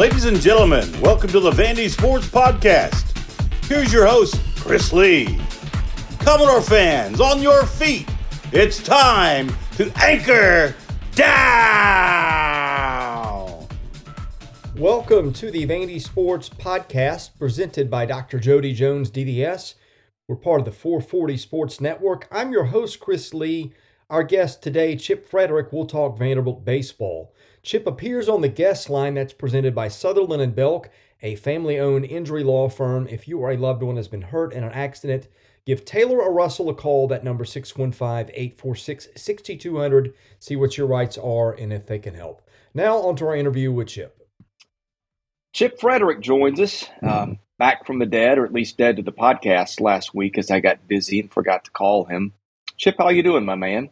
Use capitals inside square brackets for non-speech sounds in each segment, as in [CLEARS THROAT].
Ladies and gentlemen, welcome to the Vandy Sports Podcast. Here's your host, Chris Lee. Commodore fans, on your feet. It's time to anchor down. Welcome to the Vandy Sports Podcast presented by Dr. Jody Jones DDS. We're part of the 440 Sports Network. I'm your host, Chris Lee. Our guest today, Chip Frederick, will talk Vanderbilt baseball. Chip appears on the guest line that's presented by Sutherland and Belk, a family owned injury law firm. If you or a loved one has been hurt in an accident, give Taylor or Russell a call. That number 615 846 6200. See what your rights are and if they can help. Now, on to our interview with Chip. Chip Frederick joins us um, back from the dead, or at least dead to the podcast last week as I got busy and forgot to call him. Chip, how you doing, my man?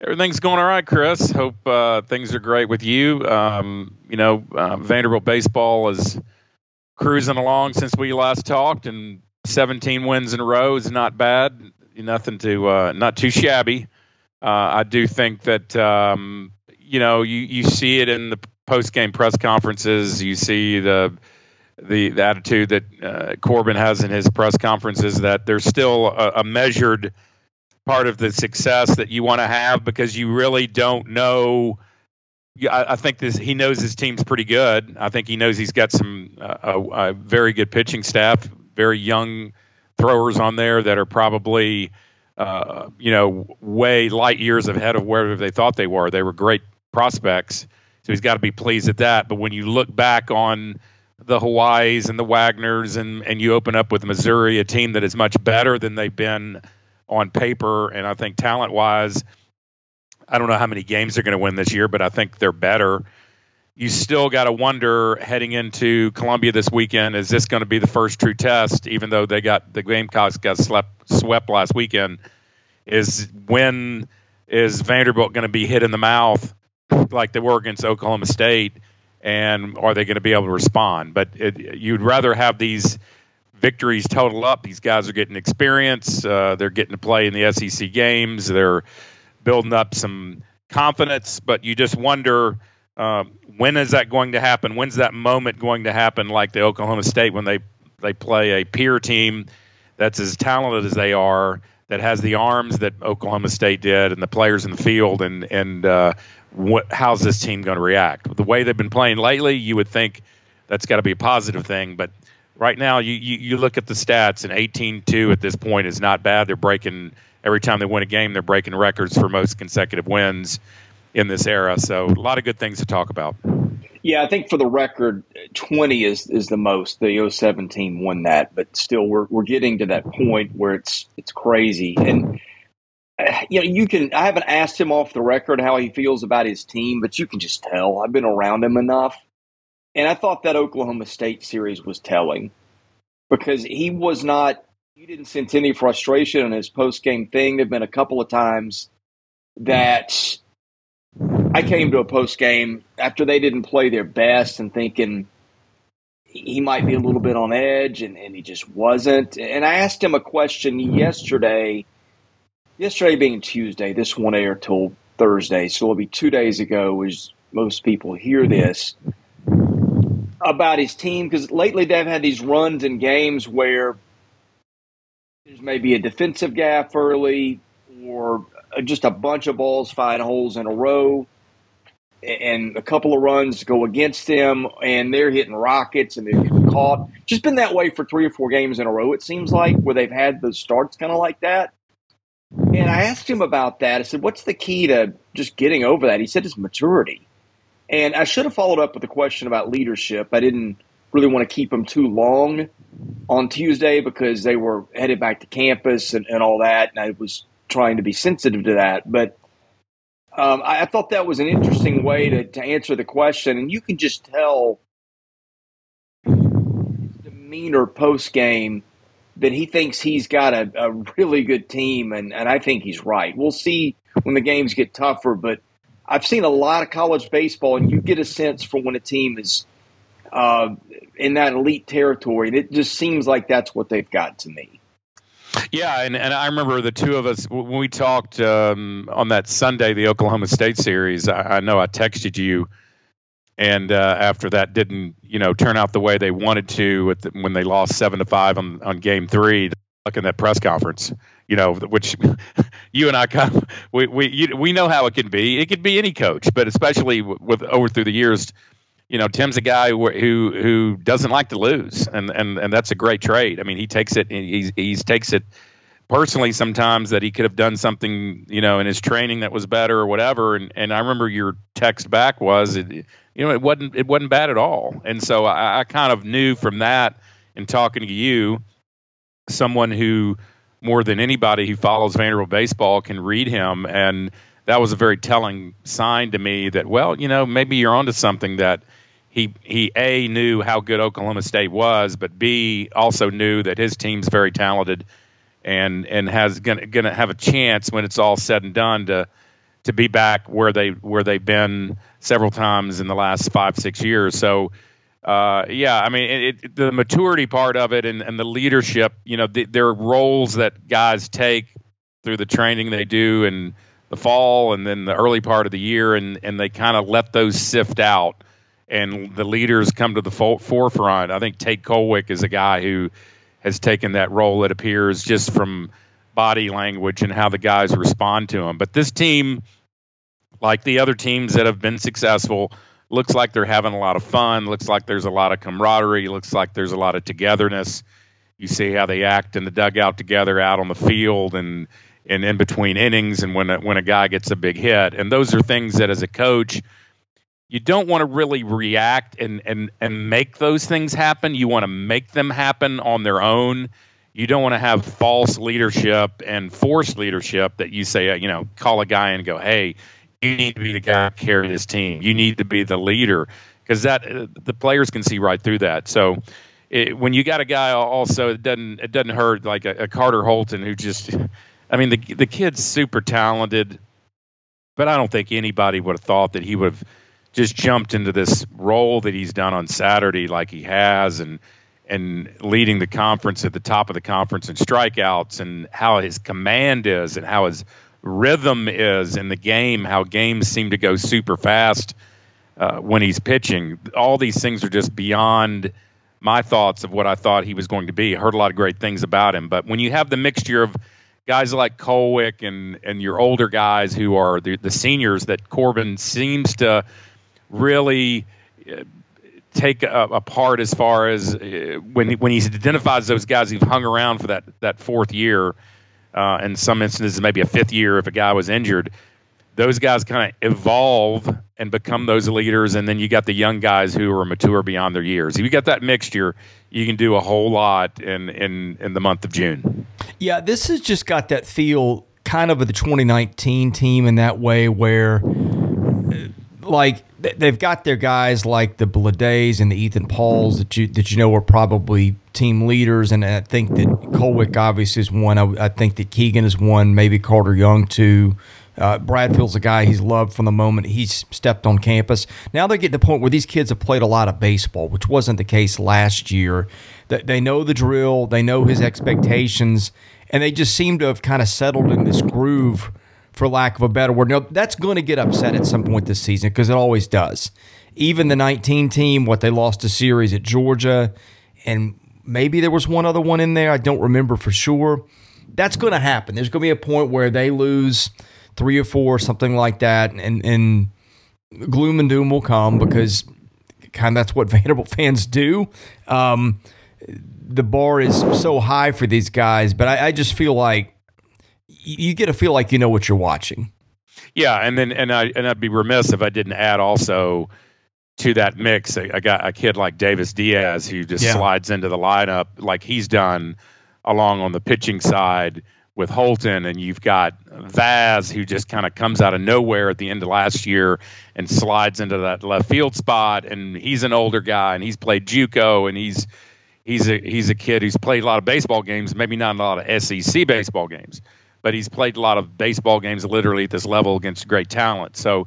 Everything's going all right, Chris. Hope uh, things are great with you. Um, you know, uh, Vanderbilt baseball is cruising along since we last talked, and 17 wins in a row is not bad. Nothing to, uh, not too shabby. Uh, I do think that um, you know you you see it in the post game press conferences. You see the the, the attitude that uh, Corbin has in his press conferences that there's still a, a measured part of the success that you want to have because you really don't know. I, I think this he knows his team's pretty good. I think he knows he's got some uh, a, a very good pitching staff, very young throwers on there that are probably uh, you know way light years ahead of where they thought they were. They were great prospects, so he's got to be pleased at that. But when you look back on the Hawaii's and the Wagners, and and you open up with Missouri, a team that is much better than they've been on paper, and I think talent wise, I don't know how many games they're going to win this year, but I think they're better. You still got to wonder heading into Columbia this weekend: is this going to be the first true test? Even though they got the Gamecocks got slept, swept last weekend, is when is Vanderbilt going to be hit in the mouth like they were against Oklahoma State? And are they going to be able to respond? But it, you'd rather have these victories total up. These guys are getting experience. Uh, they're getting to play in the SEC games. They're building up some confidence. But you just wonder uh, when is that going to happen? When's that moment going to happen? Like the Oklahoma State when they they play a peer team that's as talented as they are, that has the arms that Oklahoma State did, and the players in the field, and and uh, what how's this team going to react? The way they've been playing lately, you would think that's got to be a positive thing, but right now you, you, you look at the stats and 18-2 at this point is not bad. They're breaking every time they win a game they're breaking records for most consecutive wins in this era. So a lot of good things to talk about. Yeah i think for the record 20 is is the most. The 017 won that but still we're, we're getting to that point where it's it's crazy. And uh, you know you can i haven't asked him off the record how he feels about his team but you can just tell. I've been around him enough and I thought that Oklahoma State series was telling because he was not, he didn't sense any frustration in his post game thing. There have been a couple of times that I came to a post game after they didn't play their best and thinking he might be a little bit on edge, and, and he just wasn't. And I asked him a question yesterday, yesterday being Tuesday, this won't air till Thursday, so it'll be two days ago as most people hear this about his team because lately they've had these runs in games where there's maybe a defensive gap early or just a bunch of balls find holes in a row and a couple of runs go against them and they're hitting rockets and they're getting caught. Just been that way for three or four games in a row, it seems like, where they've had the starts kind of like that. And I asked him about that. I said, What's the key to just getting over that? He said it's maturity. And I should have followed up with a question about leadership. I didn't really want to keep them too long on Tuesday because they were headed back to campus and, and all that. And I was trying to be sensitive to that. But um, I, I, thought that was an interesting way to, to answer the question. And you can just tell his demeanor post game that he thinks he's got a, a really good team. And, and I think he's right. We'll see when the games get tougher. But – I've seen a lot of college baseball, and you get a sense for when a team is uh, in that elite territory. And it just seems like that's what they've got to me. Yeah, and, and I remember the two of us when we talked um, on that Sunday, the Oklahoma State series. I, I, know I texted you and uh, after that didn't you know turn out the way they wanted to the, when they lost seven to five on on game three. Look in that press conference, you know, which [LAUGHS] you and I kind of we we you, we know how it can be. It could be any coach, but especially with, with over through the years, you know, Tim's a guy who who, who doesn't like to lose, and, and and that's a great trait. I mean, he takes it he he takes it personally sometimes that he could have done something, you know, in his training that was better or whatever. And and I remember your text back was, it, you know, it wasn't it wasn't bad at all. And so I, I kind of knew from that in talking to you, someone who more than anybody who follows Vanderbilt baseball can read him, and that was a very telling sign to me that well, you know, maybe you're onto something that. He, he a knew how good Oklahoma State was, but b also knew that his team's very talented, and and has gonna gonna have a chance when it's all said and done to to be back where they where they've been several times in the last five six years. So. Uh, yeah, I mean, it, it, the maturity part of it and, and the leadership, you know, the, there are roles that guys take through the training they do in the fall and then the early part of the year, and, and they kind of let those sift out, and the leaders come to the fo- forefront. I think Tate Kolwyck is a guy who has taken that role, it appears, just from body language and how the guys respond to him. But this team, like the other teams that have been successful, looks like they're having a lot of fun. Looks like there's a lot of camaraderie. Looks like there's a lot of togetherness. You see how they act in the dugout together, out on the field, and and in between innings, and when a, when a guy gets a big hit. And those are things that, as a coach, you don't want to really react and and and make those things happen. You want to make them happen on their own. You don't want to have false leadership and forced leadership that you say, you know, call a guy and go, "Hey, you need to be the guy to carry this team. You need to be the leader." Because that uh, the players can see right through that. So it, when you got a guy also, it doesn't it doesn't hurt like a, a Carter Holton who just, [LAUGHS] I mean, the the kid's super talented, but I don't think anybody would have thought that he would have just jumped into this role that he's done on Saturday like he has and and leading the conference at the top of the conference in strikeouts and how his command is and how his rhythm is in the game, how games seem to go super fast uh, when he's pitching. All these things are just beyond my thoughts of what I thought he was going to be. I heard a lot of great things about him, but when you have the mixture of guys like Kolwyck and and your older guys who are the, the seniors that Corbin seems to really uh, take apart as far as uh, when when he identifies those guys who've hung around for that that fourth year, uh, in some instances maybe a fifth year if a guy was injured. Those guys kind of evolve and become those leaders, and then you got the young guys who are mature beyond their years. If you got that mixture, you can do a whole lot in in in the month of June. Yeah, this has just got that feel, kind of of the 2019 team in that way, where like they've got their guys like the Blades and the Ethan Pauls that you that you know are probably team leaders, and I think that Kolwyck obviously is one. I, I think that Keegan is one. Maybe Carter Young too. Uh, Bradfield's a guy he's loved from the moment he's stepped on campus. Now they're getting to the point where these kids have played a lot of baseball, which wasn't the case last year. That they know the drill, they know his expectations, and they just seem to have kind of settled in this groove for lack of a better word. Now, that's going to get upset at some point this season because it always does. Even the 19 team, what they lost a series at Georgia, and maybe there was one other one in there. I don't remember for sure. That's going to happen. There's going to be a point where they lose three or four, something like that, and, and gloom and doom will come because kind of that's what [LAUGHS] Vanderbilt fans do. Um, the bar is so high for these guys, but I, I just feel like you get to feel like you know what you're watching. Yeah, and then and I and I'd be remiss if I didn't add also to that mix I got a kid like Davis Diaz who just yeah. slides into the lineup like he's done along on the pitching side with Holton, and you've got Vaz who just kind of comes out of nowhere at the end of last year and slides into that left field spot, and he's an older guy and he's played JUCO and he's he's a he's a kid who's played a lot of baseball games, maybe not a lot of SEC baseball games but he's played a lot of baseball games literally at this level against great talent. So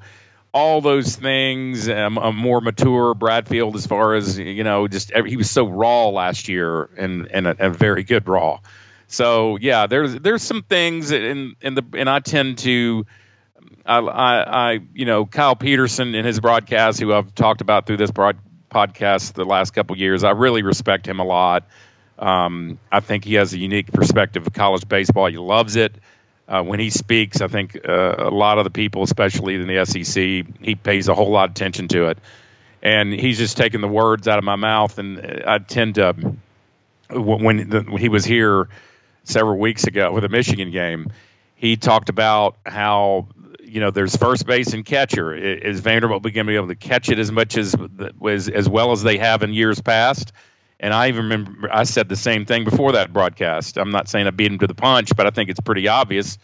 all those things, um, a more mature Bradfield as far as you know, just every, he was so raw last year and and a, a, very good raw. So yeah, there's there's some things in in the and I tend to I, I, you know, Kyle Peterson in his broadcast, who I've talked about through this broad, podcast the last couple years, I really respect him a lot. Um, I think he has a unique perspective of college baseball. He loves it. Uh, when he speaks, I think uh, a lot of the people, especially in the SEC, he pays a whole lot of attention to it. And he's just taking the words out of my mouth. And I tend to, when, the, when he was here several weeks ago with a Michigan game, he talked about how you know there's first base and catcher. Is Vanderbilt going to be able to catch it as much as as as well as they have in years past? And I even remember I said the same thing before that broadcast. I'm not saying I beat him to the punch, but I think it's pretty obvious.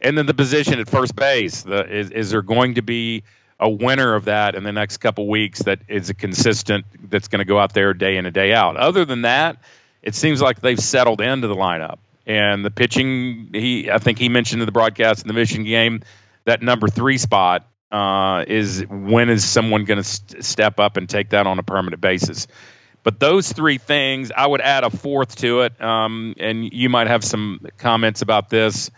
And then the position at first base. The, is, is there going to be a winner of that in the next couple weeks that is a consistent that's going to go out there day in and day out? Other than that, it seems like they've settled into the lineup. And the pitching, he I think he mentioned in the broadcast in the Michigan game that number three spot uh, is when is someone going to st- step up and take that on a permanent basis. But those three things, I would add a fourth to it, um, and you might have some comments about this.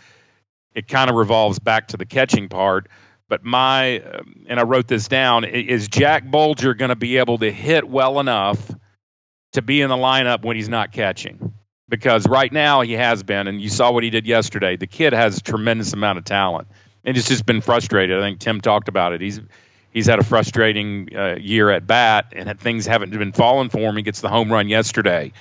It kind of revolves back to the catching part. But my, and I wrote this down, is Jack Bulger going to be able to hit well enough to be in the lineup when he's not catching? because right now he has been, and you saw what he did yesterday. The kid has a tremendous amount of talent, and it's just been frustrated. I think Tim talked about it. He's he's had a frustrating uh, year at bat, and things haven't been falling for him. He gets the home run yesterday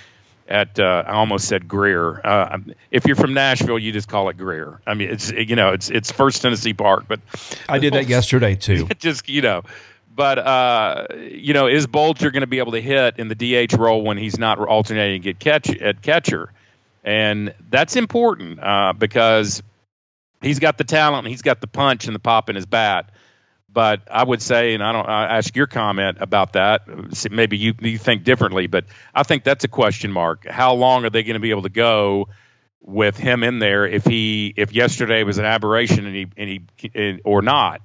at uh, I almost said Greer. Uh, if you're from Nashville, you just call it Greer. I mean, it's you know it's it's First Tennessee Park, but I did that yesterday too. [LAUGHS] just you know, but uh, you know, is Bulger going to be able to hit in the DH role when he's not alternating get catch at catcher? And that's important uh, because he's got the talent, he's got the punch and the pop in his bat. But I would say, and I don't I ask your comment about that. Maybe you you think differently, but I think that's a question mark. How long are they going to be able to go with him in there if he if yesterday was an aberration and he and he or not?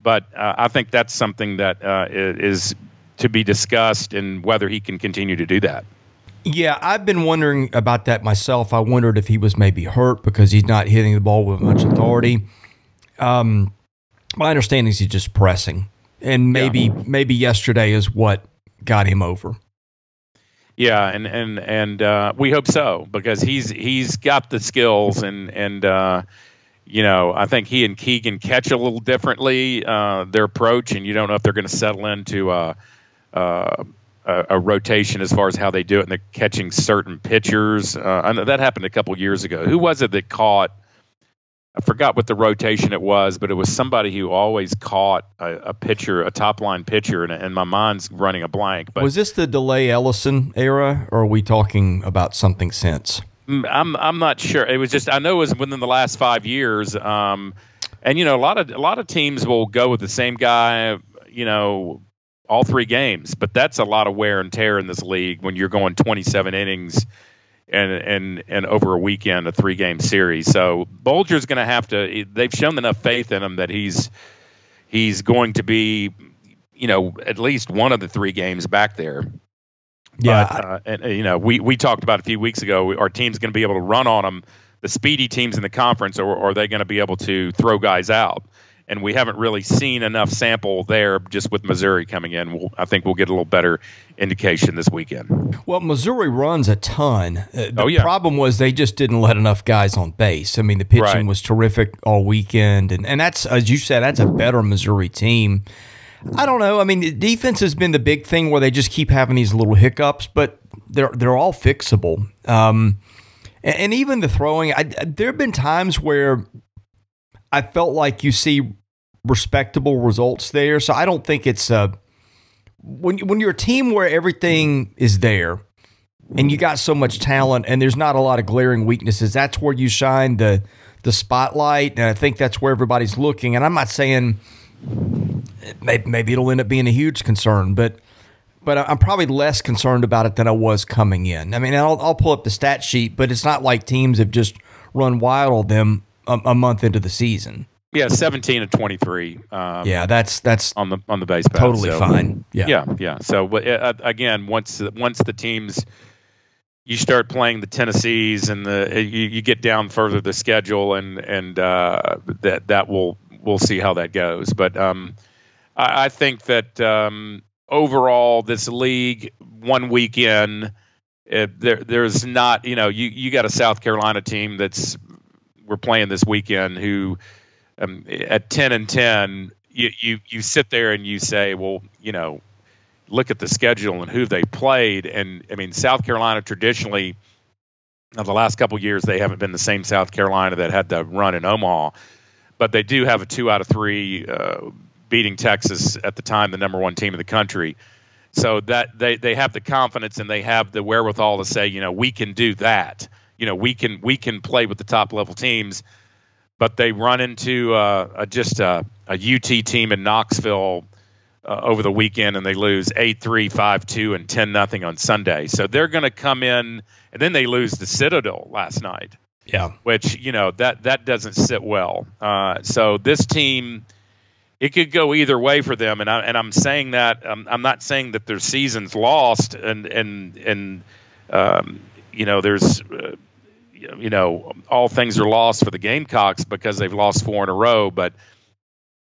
But uh, I think that's something that uh, is to be discussed and whether he can continue to do that. Yeah, I've been wondering about that myself. I wondered if he was maybe hurt because he's not hitting the ball with much authority. Um, my understanding is he's just pressing, and maybe yeah. maybe yesterday is what got him over. Yeah, and and and uh, we hope so because he's he's got the skills and and uh, you know, I think he and Keegan catch a little differently uh, their approach, and you don't know if they're going to settle into a, a, a, rotation as far as how they do it, and they're catching certain pitchers. Uh, I know that happened a couple years ago. Who was it that caught? I forgot what the rotation it was, but it was somebody who always caught a, a pitcher, a top line pitcher, and, and, my mind's running a blank. But was this the Delay Ellison era, or are we talking about something since? Mm, I'm I'm not sure. It was just I know it was within the last five years. Um, and you know a lot of a lot of teams will go with the same guy. You know all three games, but that's a lot of wear and tear in this league when you're going 27 innings and and and over a weekend, a three game series. So Bulger's going to have to. They've shown enough faith in him that he's he's going to be, you know, at least one of the three games back there. Yeah, but, uh, and you know, we we talked about a few weeks ago. Our team's going to be able to run on them. The speedy teams in the conference, or, or are they going to be able to throw guys out? And we haven't really seen enough sample there. Just with Missouri coming in, we'll, I think we'll get a little better indication this weekend. Well, Missouri runs a ton. Uh, the oh, yeah. problem was they just didn't let enough guys on base. I mean, the pitching right. was terrific all weekend, and and that's as you said, that's a better Missouri team. I don't know. I mean, defense has been the big thing where they just keep having these little hiccups, but they're they're all fixable. Um, and, and, even the throwing, I, there have been times where I felt like you see respectable results there. So I don't think it's a when when you're a team where everything is there and you got so much talent and there's not a lot of glaring weaknesses. That's where you shine the the spotlight, and I think that's where everybody's looking. And I'm not saying maybe, maybe it'll end up being a huge concern, but but I'm probably less concerned about it than I was coming in. I mean, I'll, I'll pull up the stat sheet, but it's not like teams have just run wild on them a, a month into the season. Yeah, seventeen to twenty three. Um, yeah, that's that's on the on the base path. Totally so, fine. Yeah, yeah, yeah. So, but uh, again, once once the teams you start playing the Tennessees and the you, you get down further the schedule and and uh, that that will we'll see how that goes. But um, I, I, think that um, overall, this league one weekend, it, there there's not you know you you got a South Carolina team that's we're playing this weekend who um, at ten and ten you, you you sit there and you say well you know look at the schedule and who they played and I mean South Carolina traditionally now, the last couple years, they haven't been the same South Carolina that had the run in Omaha, but they do have a two out of three uh, beating Texas at the time, the number one team in the country. So that they, they have the confidence and they have the wherewithal to say, you know, we can do that. You know, we can we can play with the top level teams, but they run into uh, a, just a, a UT team in Knoxville uh, over the weekend and they lose 8 3, 5 2, and 10 nothing on Sunday. So they're going to come in, and then they lose the Citadel last night. Yeah. Which, you know, that, that doesn't sit well. Uh, so this team, it could go either way for them. And, I, and I'm saying that, um, I'm not saying that their season's lost and, and, and um, you know, there's. Uh, you know, all things are lost for the Gamecocks because they've lost four in a row, but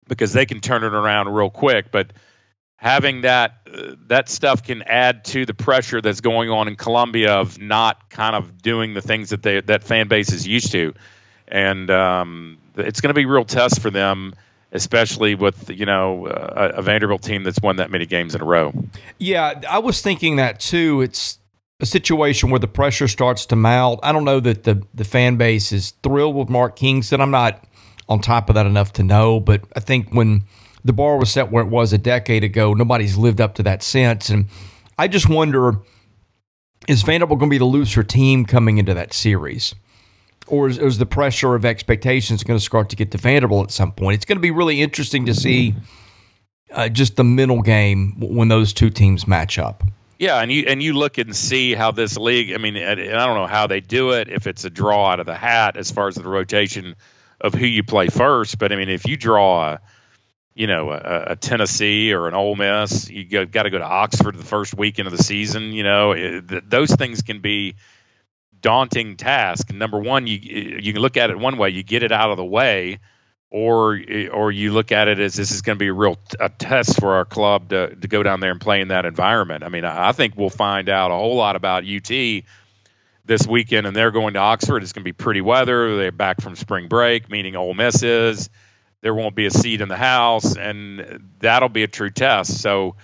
because they can turn it around real quick. But having that uh, that stuff can add to the pressure that's going on in Columbia of not kind of doing the things that they that fan base is used to, and um, it's going to be a real test for them. Especially with you know a, a Vanderbilt team that's won that many games in a row. Yeah, I was thinking that too. It's a situation where the pressure starts to mount. I don't know that the the fan base is thrilled with Mark Kingston. I'm not on top of that enough to know. But I think when the bar was set where it was a decade ago, nobody's lived up to that since. And I just wonder is Vanderbilt going to be the looser team coming into that series? Or is, is the pressure of expectations going to start to get to Vanderbilt at some point? It's going to be really interesting to see uh, just the mental game when those two teams match up. Yeah, and you and you look and see how this league. I mean, I don't know how they do it. If it's a draw out of the hat as far as the rotation of who you play first. But I mean, if you draw a, you know, a, a Tennessee or an Ole Miss, you got to go to Oxford the first weekend of the season. You know, it, th- those things can be daunting task. Number one, you you can look at it one way, you get it out of the way, or or you look at it as this is going to be a real a test for our club to to go down there and play in that environment. I mean, I, I think we'll find out a whole lot about UT this weekend, and they're going to Oxford. It's going to be pretty weather. They're back from spring break, meaning Ole Miss is. There won't be a seat in the house, and that'll be a true test. So,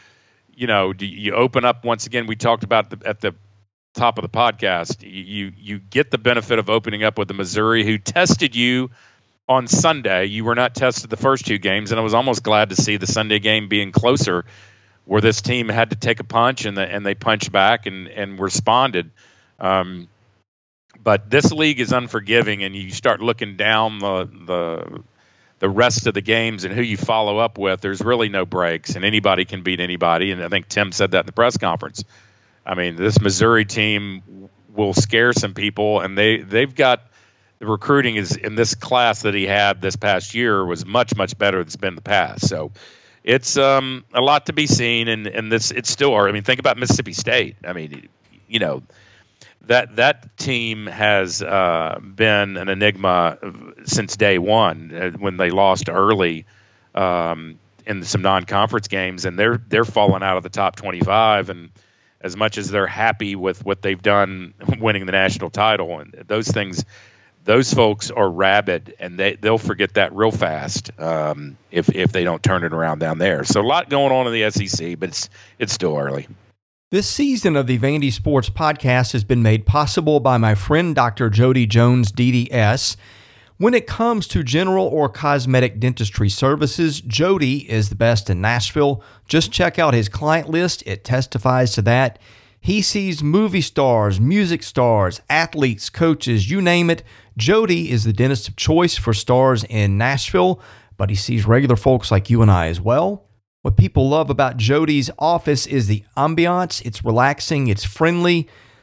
you know, you open up once again. We talked about the, at the top of the podcast. You you get the benefit of opening up with the Missouri, who tested you on Sunday. You were not tested the first two games, and I was almost glad to see the Sunday game being closer, where this team had to take a punch and the, and they punched back and and responded. Um, but this league is unforgiving, and you start looking down the the the rest of the games and who you follow up with. There's really no breaks, and anybody can beat anybody. And I think Tim said that in the press conference. I mean, this Missouri team will scare some people, and they they've got the recruiting is in this class that he had this past year was much much better than it's been in the past. So it's um, a lot to be seen, and and this it's still. I mean, think about Mississippi State. I mean, you know that that team has uh, been an enigma since day one uh, when they lost early um, in some non-conference games, and they're they're falling out of the top 25. And as much as they're happy with what they've done, [LAUGHS] winning the national title, and those things, those folks are rabid, and they they'll forget that real fast um, if if they don't turn it around down there. So a lot going on in the SEC, but it's it's still early. This season of the Vandy Sports Podcast has been made possible by my friend Dr. Jody Jones, DDS. When it comes to general or cosmetic dentistry services, Jody is the best in Nashville. Just check out his client list, it testifies to that. He sees movie stars, music stars, athletes, coaches, you name it. Jody is the dentist of choice for stars in Nashville, but he sees regular folks like you and I as well. What people love about Jody's office is the ambiance. It's relaxing, it's friendly.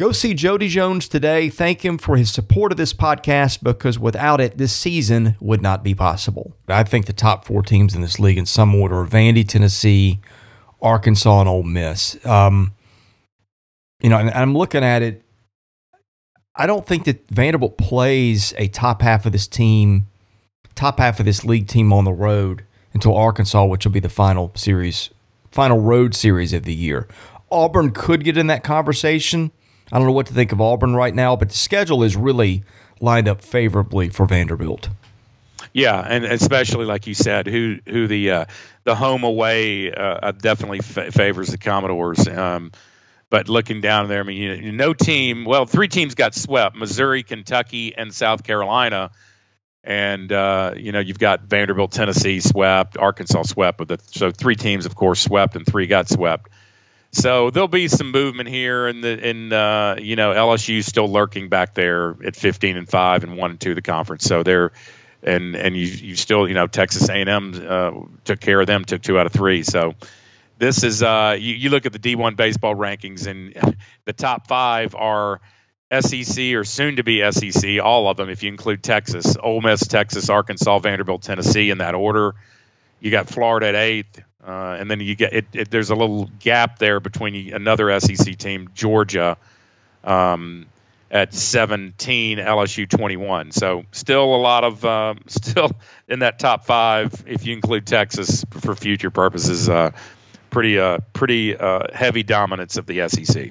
Go see Jody Jones today. Thank him for his support of this podcast because without it, this season would not be possible. I think the top four teams in this league in some order are Vandy, Tennessee, Arkansas, and Ole Miss. Um, you know, and I'm looking at it. I don't think that Vanderbilt plays a top half of this team, top half of this league team on the road until Arkansas, which will be the final series, final road series of the year. Auburn could get in that conversation I don't know what to think of Auburn right now, but the schedule is really lined up favorably for Vanderbilt. Yeah, and especially like you said, who who the uh, the home away uh, definitely f- favors the Commodores. Um, but looking down there, I mean, you know, no team. Well, three teams got swept: Missouri, Kentucky, and South Carolina. And uh, you know, you've got Vanderbilt, Tennessee swept, Arkansas swept, but the, so three teams, of course, swept, and three got swept. So there'll be some movement here, and the in uh, you know LSU still lurking back there at 15 and five and one and two of the conference. So they're and and you you still you know Texas A&M uh, took care of them, took two out of three. So this is uh, you, you look at the D1 baseball rankings, and [LAUGHS] the top five are SEC or soon to be SEC, all of them if you include Texas, Ole Miss, Texas, Arkansas, Vanderbilt, Tennessee in that order. You got Florida at eighth, uh, and then you get it, it, There's a little gap there between another SEC team, Georgia, um, at 17, LSU 21. So still a lot of um, [LAUGHS] still in that top five if you include Texas for future purposes. Uh, pretty uh, pretty uh, heavy dominance of the SEC.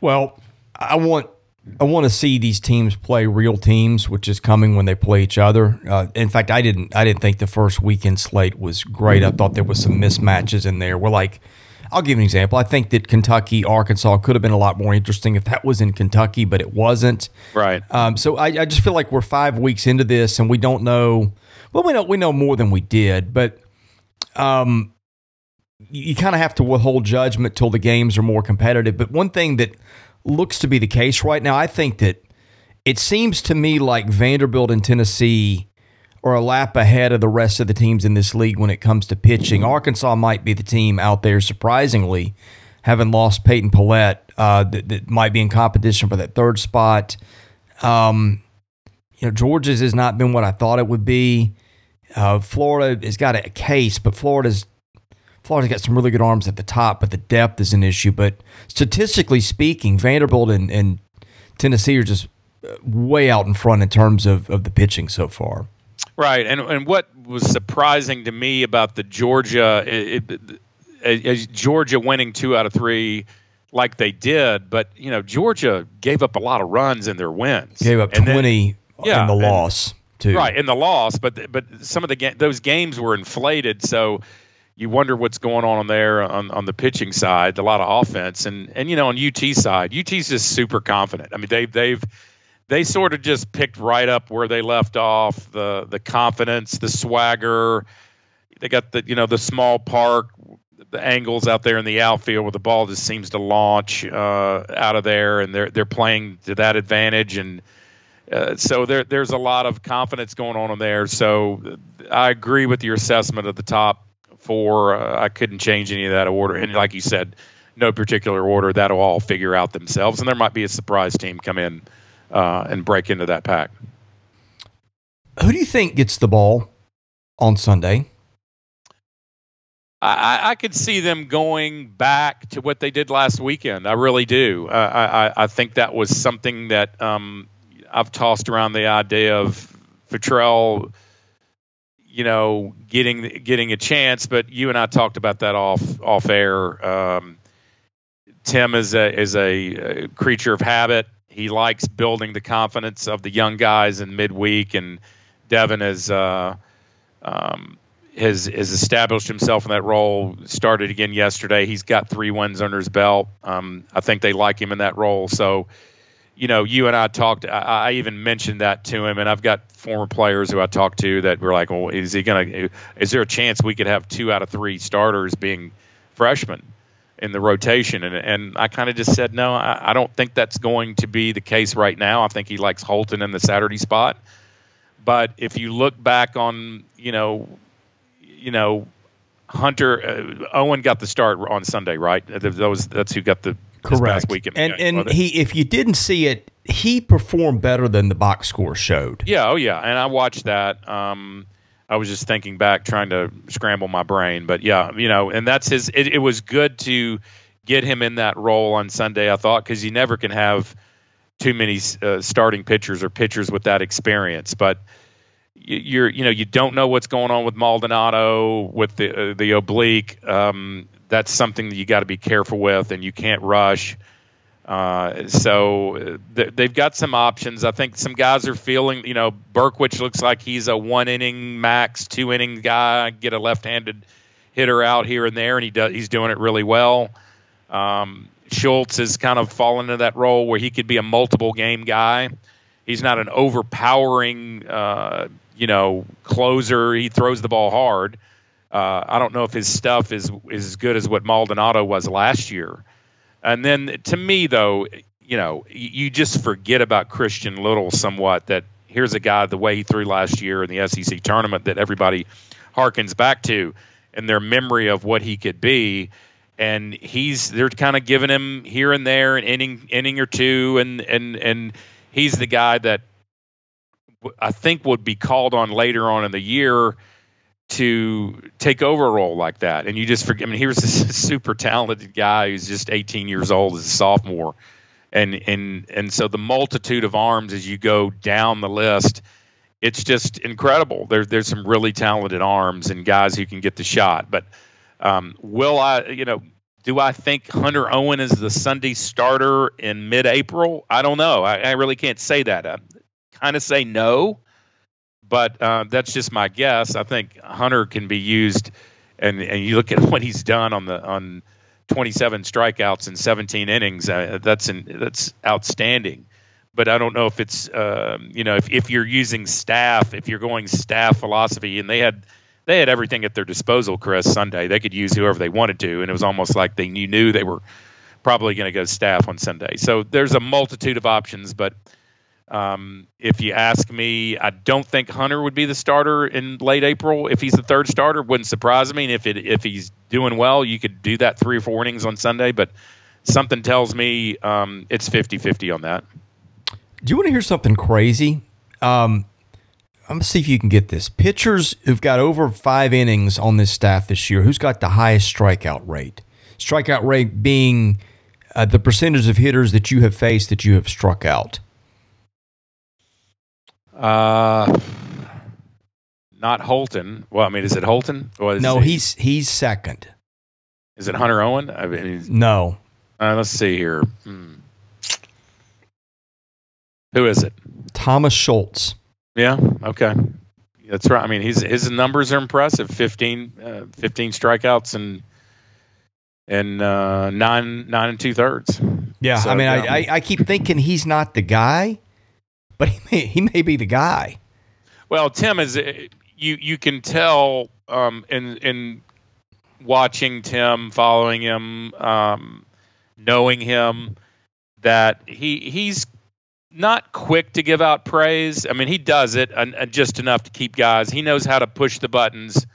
Well, I want I want to see these teams play real teams, which is coming when they play each other. Uh, in fact, I didn't I didn't think the first weekend slate was great. I thought there was some mismatches in there. We're like, I'll give an example. I think that Kentucky Arkansas could have been a lot more interesting if that was in Kentucky, but it wasn't. Right. Um, so I, I just feel like we're five weeks into this and we don't know. Well, we know we know more than we did, but um, you, you kind of have to withhold judgment till the games are more competitive. But one thing that looks to be the case right now. I think that it seems to me like Vanderbilt and Tennessee are a lap ahead of the rest of the teams in this league when it comes to pitching. Arkansas might be the team out there, surprisingly, having lost Peyton Pallette, uh, that, that, might be in competition for that third spot. Um, you know, Georgia's has not been what I thought it would be. Uh, Florida has got a case, but Florida's Florida's got some really good arms at the top, but the depth is an issue. But statistically speaking, Vanderbilt and, and Tennessee are just uh, way out in front in terms of, of the pitching so far. Right, and and what was surprising to me about the Georgia, it, it, it, Georgia winning two out of three, like they did, but you know Georgia gave up a lot of runs in their wins. Gave up and twenty then, yeah, in the loss too. Right in the loss, but but some of the ga- those games were inflated, so you wonder what's going on there on, on the pitching side, a lot of offense, and and you know on UT side, UT's just super confident. I mean they they've they sort of just picked right up where they left off the the confidence, the swagger. They got the you know the small park, the angles out there in the outfield where the ball just seems to launch uh, out of there, and they're they're playing to that advantage and. Uh, so there, there's a lot of confidence going on in there. So I agree with your assessment of the top four. Uh, I couldn't change any of that order. And like you said, no particular order. That'll all figure out themselves. And there might be a surprise team come in uh, and break into that pack. Who do you think gets the ball on Sunday? I, I could see them going back to what they did last weekend. I really do. I, I, I think that was something that um, I've tossed around the idea of Futrell – you know, getting getting a chance. But you and I talked about that off off air. Um, Tim is a is a, a, creature of habit. He likes building the confidence of the young guys in midweek, and Devin has uh, um, has has established himself in that role. Started again yesterday. He's got three wins under his belt. Um, I think they like him in that role. So you know, you and I talked. I, I, even mentioned that to him, and I've got former players who I talked to that were like, "Well, is he gonna? Is there a chance we could have two out of three starters being freshmen in the rotation?" And and I kind of just said, "No, I, I, don't think that's going to be the case right now. I think he likes Holton in the Saturday spot." But if you look back on, you know, you know, Hunter uh, Owen got the start on Sunday, right? That's who got the correct weekend. And and he, if you didn't see it, he performed better than the box score showed. Yeah, oh yeah, and I watched that. Um, I was just thinking back, trying to scramble my brain, but yeah, you know, and that's his. It, it was good to get him in that role on Sunday. I thought because you never can have too many uh, starting pitchers or pitchers with that experience, but you're you know you don't know what's going on with Maldonado with the uh, the oblique. Um, that's something that you got to be careful with, and you can't rush. Uh, so th- they've got some options. I think some guys are feeling, you know, Berkwich looks like he's a one inning max, two inning guy. Get a left handed hitter out here and there, and he does he's doing it really well. Um, Schultz has kind of fallen into that role where he could be a multiple game guy. He's not an overpowering, uh, you know, closer. He throws the ball hard. Uh, I don't know if his stuff is is as good as what Maldonado was last year. And then to me, though, you know, you just forget about Christian Little somewhat. That here's a guy the way he threw last year in the SEC tournament that everybody harkens back to, and their memory of what he could be. And he's they're kind of giving him here and there an inning inning or two, and and and he's the guy that I think would be called on later on in the year to take over a role like that. And you just forget. I mean, here's this [LAUGHS] super talented guy who's just 18 years old as a sophomore, and and and so the multitude of arms as you go down the list, it's just incredible. There's there's some really talented arms and guys who can get the shot. But um, will I? You know. Do I think Hunter Owen is the Sunday starter in mid-April? I don't know. I, I really can't say that. I kind of say no but uh, that's just my guess. I think Hunter can be used, and and you look at [LAUGHS] what he's done on the on 27 strikeouts in 17 innings. Uh, that's an, that's outstanding. But I don't know if it's uh, you know if, if you're using staff, if you're going staff philosophy, and they had they had everything at their disposal. Chris Sunday, they could use whoever they wanted to, and it was almost like they knew they were probably going to go staff on Sunday. So there's a multitude of options, but um, if you ask me, I don't think Hunter would be the starter in late April. If he's the third starter, wouldn't surprise me. And if it if he's doing well, you could do that three or four innings on Sunday. But something tells me um, it's 50-50 on that. Do you want to hear something crazy? Um, I'm gonna see if you can get this. Pitchers who've got over five innings on this staff this year. Who's got the highest strikeout rate? Strikeout rate being uh, the percentage of hitters that you have faced that you have struck out. Uh, not Holton. Well, I mean, is it Holton? no, he's he's second. Is it Hunter Owen? I mean, no. Uh, let's see here. Hmm. Who is it? Thomas Schultz. Yeah. Okay. That's right. I mean, his his numbers are impressive. 15, uh, 15 strikeouts and and uh, nine nine and two thirds. Yeah. So, I mean, I, I I keep thinking he's not the guy but he may he may be the guy. Well, Tim is you you can tell um, in in watching Tim, following him, um, knowing him, that he he's not quick to give out praise. I mean, he does it and, just enough to keep guys. He knows how to push the buttons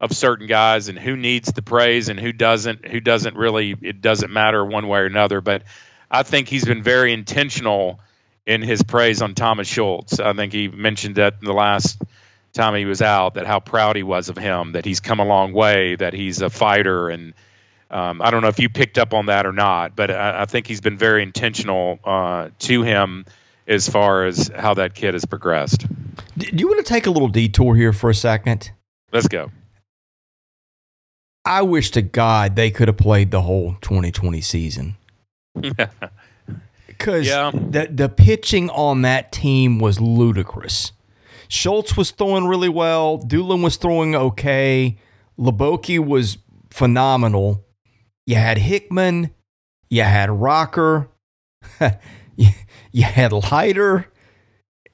of certain guys and who needs the praise and who doesn't. Who doesn't really? It doesn't matter one way or another. But I think he's been very intentional in his praise on Thomas Schultz. I think he mentioned that the last time he was out that how proud he was of him, that he's come a long way, that he's a fighter, and um, I don't know if you picked up on that or not, but I, I think he's been very intentional uh, to him as far as how that kid has progressed. Do you want to take a little detour here for a second? Let's go. I wish to God they could have played the whole 2020 season. [LAUGHS] because yeah. the the pitching on that team was ludicrous. Schultz was throwing really well. Doolin was throwing okay. Hliboki was phenomenal. You had Hickman. You had Rocker. [LAUGHS] you, you had Leiter.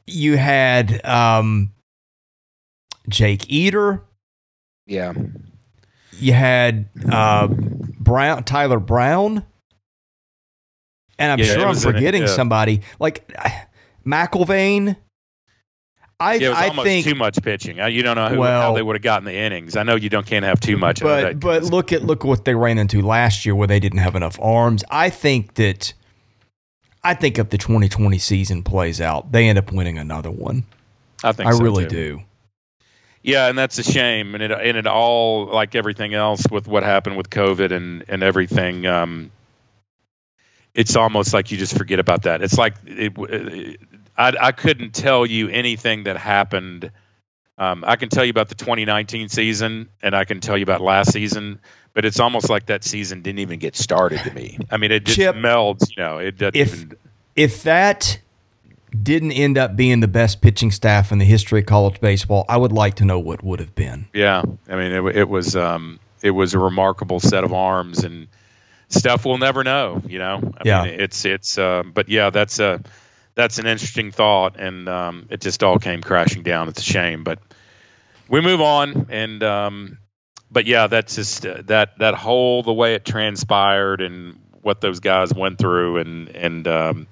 You had um, Jake Eder. Yeah. You had uh, Brown, Tyler Brown and I'm yeah, sure I'm forgetting yeah. somebody like McElvain. I, yeah, it was I almost think too much pitching. You don't know who, Well- how they would have gotten the innings. I know you don't can't have too much. But but look at look what they ran into last year where they didn't have enough arms. I think that I think if the 2020 season plays out, they end up winning another one. I think I so, really too. do. Yeah, and that's a shame. And it and it all like everything else with what happened with COVID and and everything. Um, it's almost like you just forget about that. It's like it, it, I I couldn't tell you anything that happened. Um, I can tell you about the 2019 season, and I can tell you about last season, but it's almost like that season didn't even get started to me. I mean, it just Chip, melds. You know, it doesn't if- even. If that didn't end up being the best pitching staff in the history of college baseball, I would like to know what would have been. Yeah, I mean, it, it was um, it was a remarkable set of arms and stuff we'll never know. You know, I Yeah. mean, it's it's. Uh, but yeah, that's a that's an interesting thought, and um, it just all came crashing down. It's a shame, but we move on, and um, but yeah, that's just uh, that that whole the way it transpired and what those guys went through, and and um,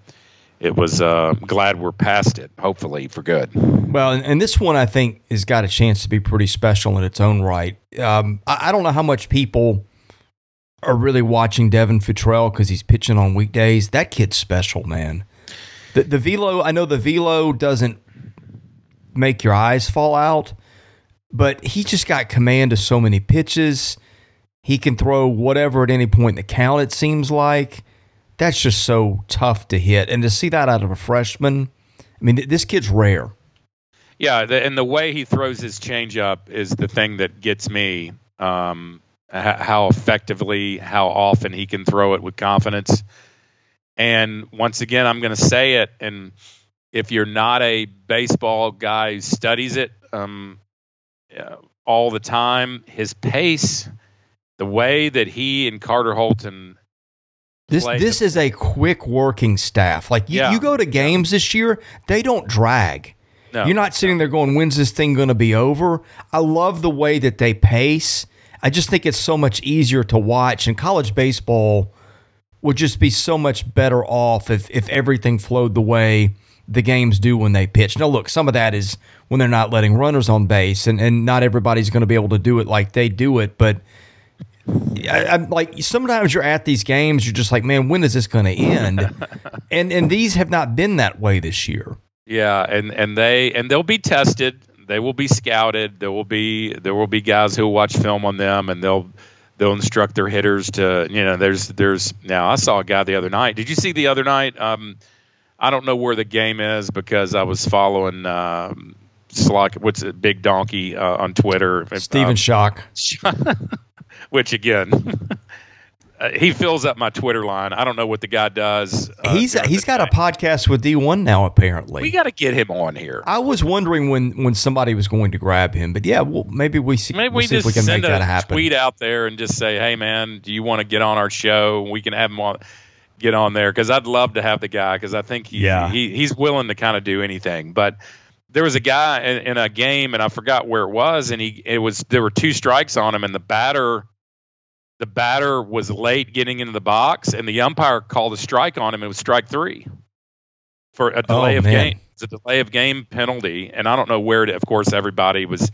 it was uh, glad we're past it. Hopefully for good. Well, and, and this one I think has got a chance to be pretty special in its own right. Um, I, I don't know how much people are really watching Devin Futrell because he's pitching on weekdays. That kid's special, man. The the velo, I know the velo doesn't make your eyes fall out, but he just got command of so many pitches. He can throw whatever at any point in the count. It seems like that's just so tough to hit, and to see that out of a freshman. I mean, th- this kid's rare. Yeah, the, and the way he throws his changeup is the thing that gets me. Um, how effectively, how often he can throw it with confidence. And once again, I'm going to say it. And if you're not a baseball guy who studies it um, uh, all the time, his pace, the way that he and Carter Holton This this is a quick working staff. Like you, Yeah. you go to games this year, they don't drag. No. You're not sitting there going, "When's this thing going to be over?" I love the way that they pace. I just think it's so much easier to watch, and college baseball would just be so much better off if if everything flowed the way the games do when they pitch. Now, look, some of that is when they're not letting runners on base, and and not everybody's going to be able to do it like they do it, but. I, I'm like sometimes you're at these games, you're just like, man, when is this going to end? [LAUGHS] and and these have not been that way this year. Yeah, and and they and they'll be tested. They will be scouted. There will be there will be guys who will watch film on them, and they'll they'll instruct their hitters to you know. There's there's now I saw a guy the other night. Did you see the other night? Um, I don't know where the game is because I was following um, Slock. What's it? Big Donkey uh, on Twitter. Stephen Um, Shock. [LAUGHS] which again. [LAUGHS] uh, He fills up my Twitter line. I don't know what the guy does. uh, he's he's got a podcast with D1 now apparently. We got to get him on here. I was wondering when when somebody was going to grab him, but yeah, well, maybe we see, Maybe we'll we see if we can send make that a happen. tweet out there and just say, "Hey, man, do you want to get on our show? We can have him on, get on there because I'd love to have the guy because I think he, Yeah. he he's willing to kind of do anything." But there was a guy in, in a game and I forgot where it was, and he it was there were two strikes on him, and the batter. The batter was late getting into the box, and the umpire called a strike on him. It was strike three for a oh, delay Oh, of man. game. It's a delay of game penalty, and I don't know where. To, of course, everybody was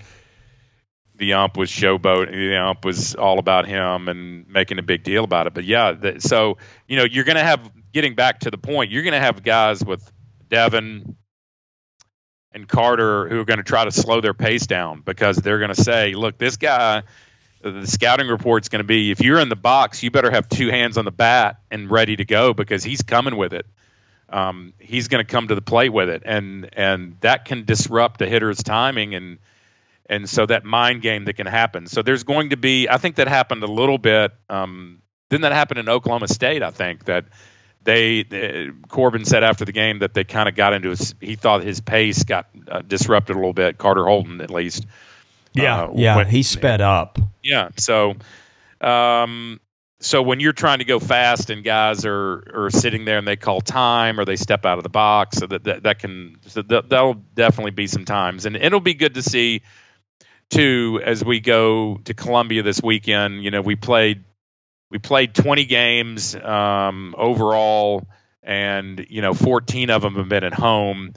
the ump was showboat. The ump was all about him and making a big deal about it. But yeah, the, so you know you're going to have getting back to the point. You're going to have guys with Devin and Carter who are going to try to slow their pace down because they're going to say, "Look, this guy." The scouting report's going to be if you're in the box, you better have two hands on the bat and ready to go because he's coming with it. Um, he's going to come to the plate with it, and and that can disrupt a hitter's timing and and so that mind game that can happen. So there's going to be, I think that happened a little bit. Um, didn't that happen in Oklahoma State? I think that they, uh, Corbin said after the game that they kind of got into his, he thought his pace got uh, disrupted a little bit. Carter Holton, at least. Yeah, uh, yeah, when- he sped up. Yeah. So, um, so when you're trying to go fast and guys are, are sitting there and they call time or they step out of the box, so that that, that can so that, that'll definitely be some times, and it'll be good to see too as we go to Columbia this weekend. You know, we played we played 20 games um, overall, and you know, 14 of them have been at home.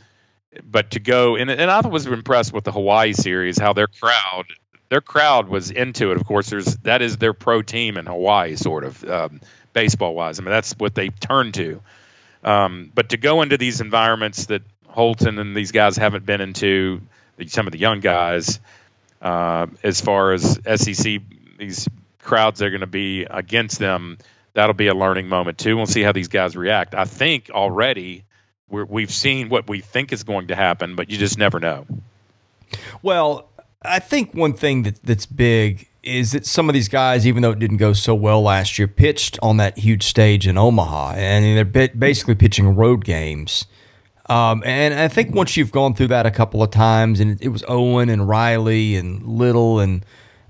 But to go and, and I was impressed with the Hawaii series, how their crowd their crowd was into it. Of course, there's that is their pro team in Hawaii, sort of um, baseball wise. I mean, that's what they turn to. Um, but to go into these environments that Holton and these guys haven't been into, some of the young guys, uh, as far as SEC, these crowds are going to be against them. That'll be a learning moment too. We'll see how these guys react. I think already we have seen what we think is going to happen, but you just never know. Well, I think one thing that, that's big is that some of these guys, even though it didn't go so well last year, pitched on that huge stage in Omaha, and they're basically pitching road games. Um, and I think once you've gone through that a couple of times, and it was Owen and Reilly and Little, and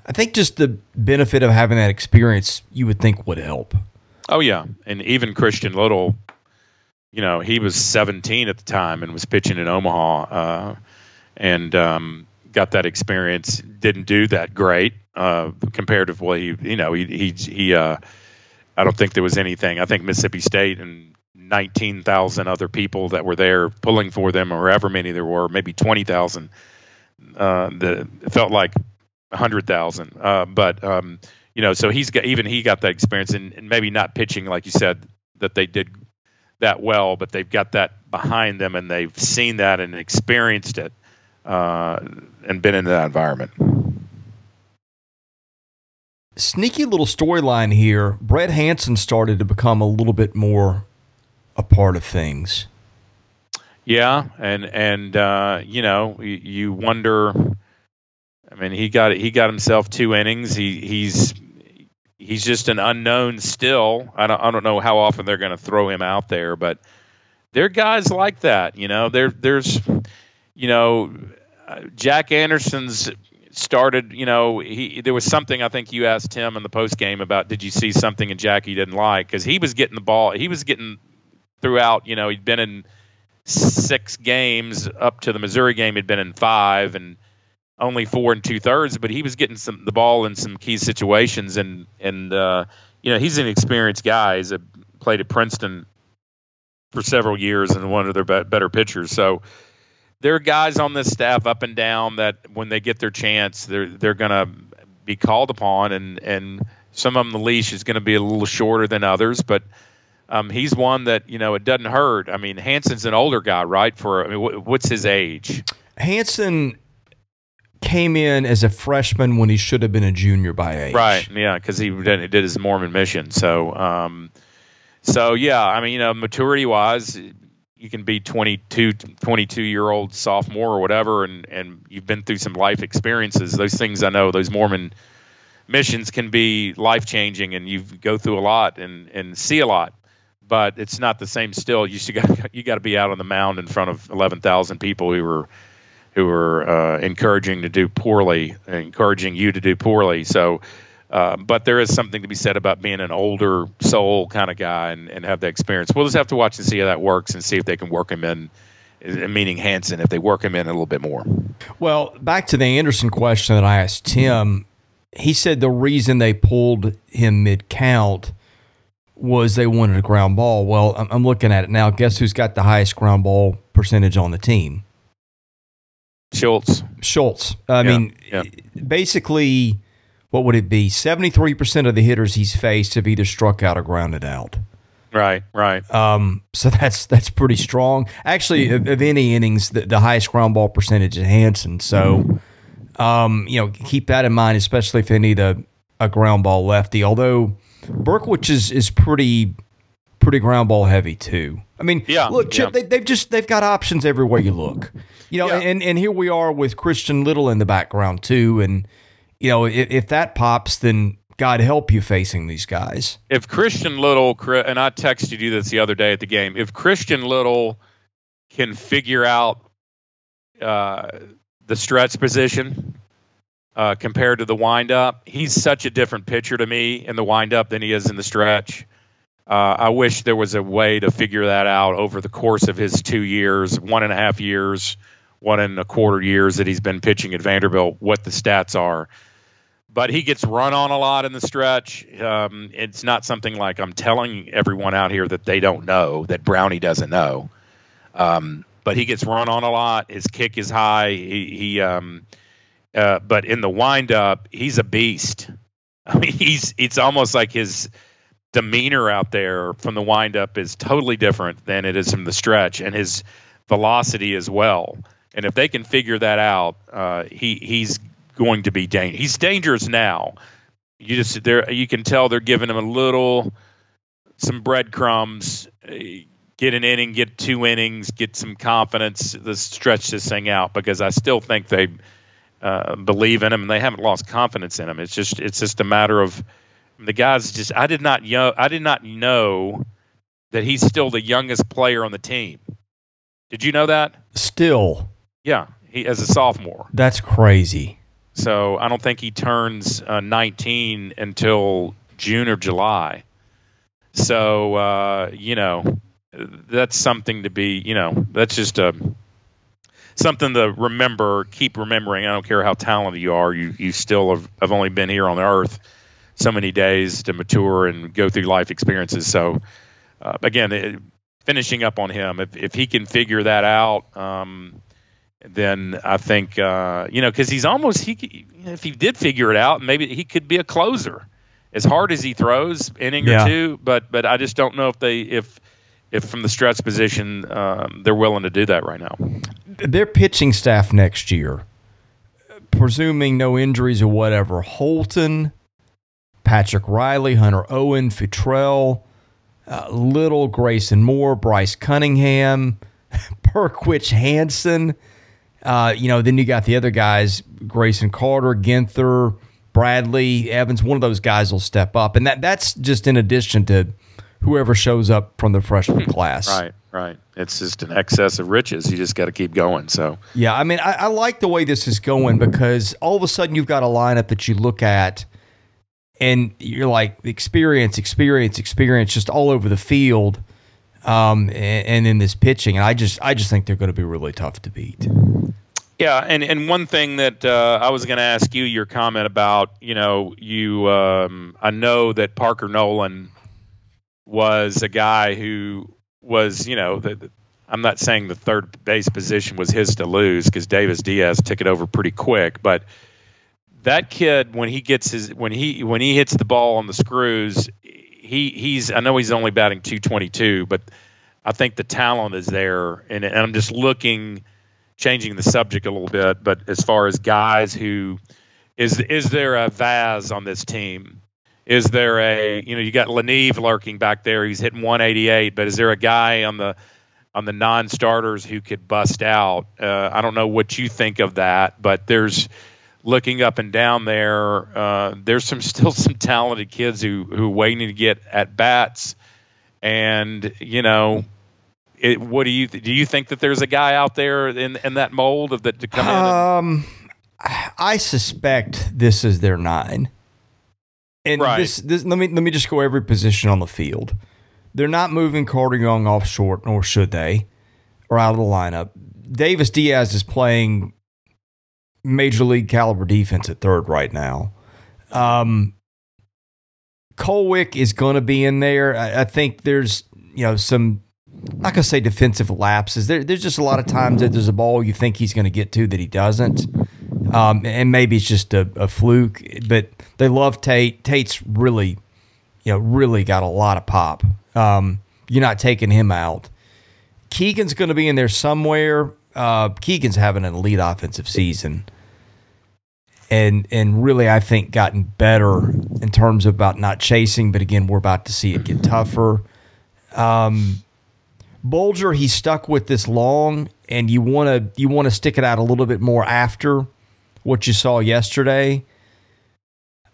I think just the benefit of having that experience, you would think would help. Oh yeah, and even Christian Little, you know, he was 17 at the time and was pitching in Omaha, uh, and um, got that experience. Didn't do that great uh, comparatively. You know, he he, he uh, I don't think there was anything. I think Mississippi State and 19,000 other people that were there pulling for them, or however many there were, maybe 20,000. Uh, it felt like 100,000. Uh, but um, you know, so he's got even he got that experience, and, and maybe not pitching like you said that they did that well, but they've got that behind them, and they've seen that and experienced it uh, and been in that environment. Sneaky little storyline here. Brett Hansen started to become a little bit more a part of things. Yeah, and and uh, you know you, you wonder. I mean, he got he got himself two innings. He he's he's just an unknown still. I don't I don't know how often they're going to throw him out there, but there are guys like that. You know, there there's you know uh, Jack Anderson's started. You know, he there was something I think you asked him in the post game about. Did you see something in Jack he didn't like? Because he was getting the ball. He was getting throughout. You know, he'd been in six games up to the Missouri game. He'd been in five and only four and two thirds, but he was getting some the ball in some key situations. And and uh, you know, he's an experienced guy. He's a, played at Princeton for several years and one of their better pitchers. So there are guys on this staff up and down that when they get their chance, they're they're going to be called upon, and and some of them the leash is going to be a little shorter than others, but. Um, he's one that you know it doesn't hurt. I mean, Hansen's an older guy, right? For I mean, what's his age? Hansen came in as a freshman when he should have been a junior by age. Right. Yeah, because he did, did, his Mormon mission. So, um, so yeah. I mean, you know, maturity wise, you can be 22 22 year old sophomore or whatever and and you've been through some life experiences those things i know those mormon missions can be life changing and you go through a lot and and see a lot but it's not the same still you got [LAUGHS] you got to be out on the mound in front of 11,000 people who are who are uh, encouraging to do poorly encouraging you to do poorly so uh, but there is something to be said about being an older soul kind of guy and, and have that experience. We'll just have to watch and see how that works and see if they can work him in, meaning Hansen, if they work him in a little bit more. Well, back to the Anderson question that I asked Tim, he said the reason they pulled him mid count was they wanted a ground ball. Well, I'm, I'm looking at it now. Guess who's got the highest ground ball percentage on the team? Schultz. Schultz. I yeah, mean, yeah. basically what would it be? 73% of the hitters he's faced have either struck out or grounded out. Right, right. Um, so [LAUGHS] that's that's pretty strong. Actually, of, of any innings, the, the, highest ground ball percentage is Hansen. So, um, you know, keep that in mind, especially if they need a, a ground ball lefty. Although Berkwich is is pretty pretty ground ball heavy too. I mean, yeah, look, Chip, yeah. they, have just they've got options everywhere you look. You know, yeah. and and here we are with Christian Little in the background too, and you know, if, if that pops, then God help you facing these guys. If Christian Little, and I texted you this the other day at the game, if Christian Little can figure out uh, the stretch position uh, compared to the windup, he's such a different pitcher to me in the windup than he is in the stretch. Uh, I wish there was a way to figure that out over the course of his two years, one and a half years, one and a quarter years that he's been pitching at Vanderbilt, what the stats are but he gets run on a lot in the stretch. Um, it's not something like I'm telling everyone out here that they don't know that Brownie doesn't know. Um, but he gets run on a lot. His kick is high. He, he um, uh, but in the windup, he's a beast. I [LAUGHS] mean, he's it's almost like his demeanor out there from the windup is totally different than it is from the stretch, and his velocity as well. And if they can figure that out, uh, he he's going to be dangerous. He's dangerous now. You just there you can tell they're giving him a little some breadcrumbs. Uh, get an inning, get two innings, get some confidence. to stretch this thing out because I still think they uh, believe in him and they haven't lost confidence in him. It's just it's just a matter of the guys. Just I did not know I did not know that he's still the youngest player on the team. Did you know that? Still. Yeah, he as a sophomore. That's crazy. So I don't think he turns uh, 19 until June or July. So uh, you know, that's something to be. You know, that's just a something to remember. Keep remembering. I don't care how talented you are. You you still have, have only been here on the earth so many days to mature and go through life experiences. So uh, again, it, finishing up on him, if if he can figure that out. Um, then I think uh, you know because he's almost he if he did figure it out, maybe he could be a closer. As hard as he throws, inning yeah. or two, but but I just don't know if they if if from the stretch position um, they're willing to do that right now. Their pitching staff next year, presuming no injuries or whatever, Holton, Patrick Reilly, Hunter Owen, Futrell, uh, Little, Grayson Moore, Bryce Cunningham, [LAUGHS] Berkwich Hansen. Uh, you know, then you got the other guys, Grayson Carter, Ginther, Bradley, Evans. One of those guys will step up, and that that's just in addition to whoever shows up from the freshman class. Right, right. It's just an excess of riches. You just got to keep going. So yeah, I mean, I, I, like the way this is going because all of a sudden you've got a lineup that you look at, and you're like experience, experience, experience, just all over the field. Um, and, and in this pitching, and I just, I just think they're going to be really tough to beat. Yeah, and, and one thing that uh, I was going to ask you your comment about, you know, you um, I know that Parker Noland was a guy who was, you know, the, I'm not saying the third base position was his to lose because Davis Diaz took it over pretty quick, but that kid when he gets his when he when he hits the ball on the screws, he he's I know he's only batting 222, but I think the talent is there, and, and I'm just looking, changing the subject a little bit, but as far as guys who is is there a Vaz on this team is there a you know you got LaNeve lurking back there? He's hitting 188, but is there a guy on the on the non-starters who could bust out? Uh, I don't know what you think of that, but there's looking up and down there. Uh, there's some [LAUGHS] still some talented kids who who are waiting to get at bats, and you know. It, what do you do? You think that there's a guy out there in in that mold of that to come um, in? Um, I suspect this is their nine. And right. this, this, let me let me just go every position on the field. They're not moving Carter Young off short, nor should they, or out of the lineup. Davis Diaz is playing major league caliber defense at third right now. Um, Kolwyck is going to be in there. I, I, think there's you know some I'm not gonna say defensive lapses. There, there's just a lot of times that there's a ball you think he's going to get to that he doesn't. Um, and maybe it's just a, a, fluke, but they love Tate. Tate's really, you know, really got a lot of pop. Um, you're not taking him out. Keegan's going to be in there somewhere. Uh, Keegan's having an elite offensive season, and and really, I think gotten better in terms of about not chasing. But again, we're about to see it get tougher. Um, Bulger, he's stuck with this long, and you want to you want to stick it out a little bit more after what you saw yesterday.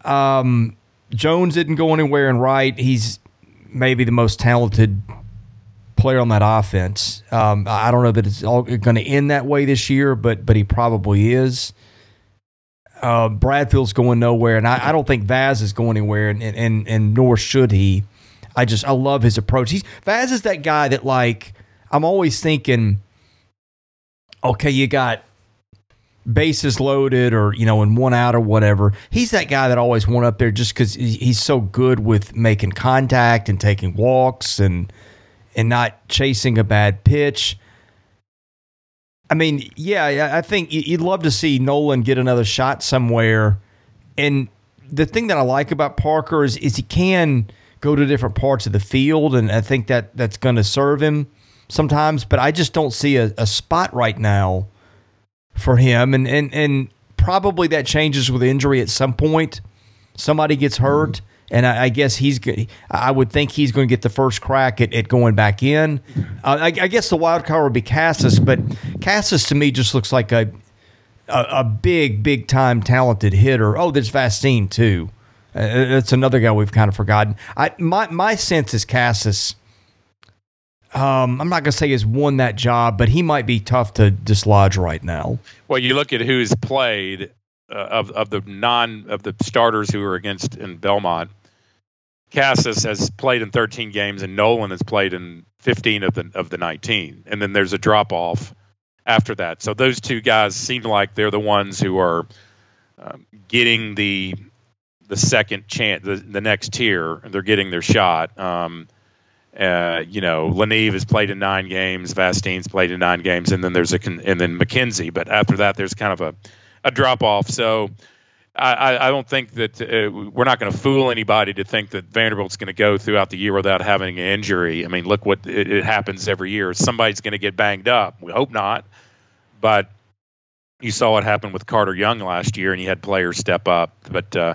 Um, Jones didn't go anywhere and right. He's maybe the most talented player on that offense. Um, I don't know that it's all going to end that way this year, but but he probably is. Uh, Bradfield's going nowhere, and I, I, don't think Vaz is going anywhere, and, and and nor should he. I just I love his approach. He's Vaz is that guy that like I'm always thinking, okay, you got bases loaded or you know in one out or whatever he's that guy that always went up there just because he's so good with making contact and taking walks and and not chasing a bad pitch I mean, yeah, I think you'd love to see Noland get another shot somewhere. And the thing that I like about Parker is, is he can go to different parts of the field, and I think that that's going to serve him sometimes. But I just don't see a, a spot right now for him, and and and probably that changes with injury at some point. Somebody gets hurt. Mm-hmm and I, I, guess he's. I would think he's going to get the first crack at, at going back in. Uh, I, I, guess the wild card would be Casas, but Casas to me just looks like a a, a big, big time talented hitter. Oh, there's Vastine too. Uh, that's another guy we've kind of forgotten. I my my sense is Casas. Um, I'm not going to say has won that job, but he might be tough to dislodge right now. Well, you look at who's played uh, of of the non of the starters who are against in Belmont. Casas has played in 13 games, and Noland has played in 15 of the of the 19. And then there's a drop off after that. So those two guys seem like they're the ones who are um, getting the the second chance, the, the next tier, they're getting their shot. Um, uh, you know, LaNeve has played in nine games, Vastine's played in nine games, and then there's a con- and then McKenzie. But after that, there's kind of a a drop off. So I, I, don't think that uh, we're not going to fool anybody to think that Vanderbilt's going to go throughout the year without having an injury. I mean, look what it, it happens every year. Somebody's going to get banged up. We hope not, but you saw what happened with Carter Young last year, and he had players step up. But uh,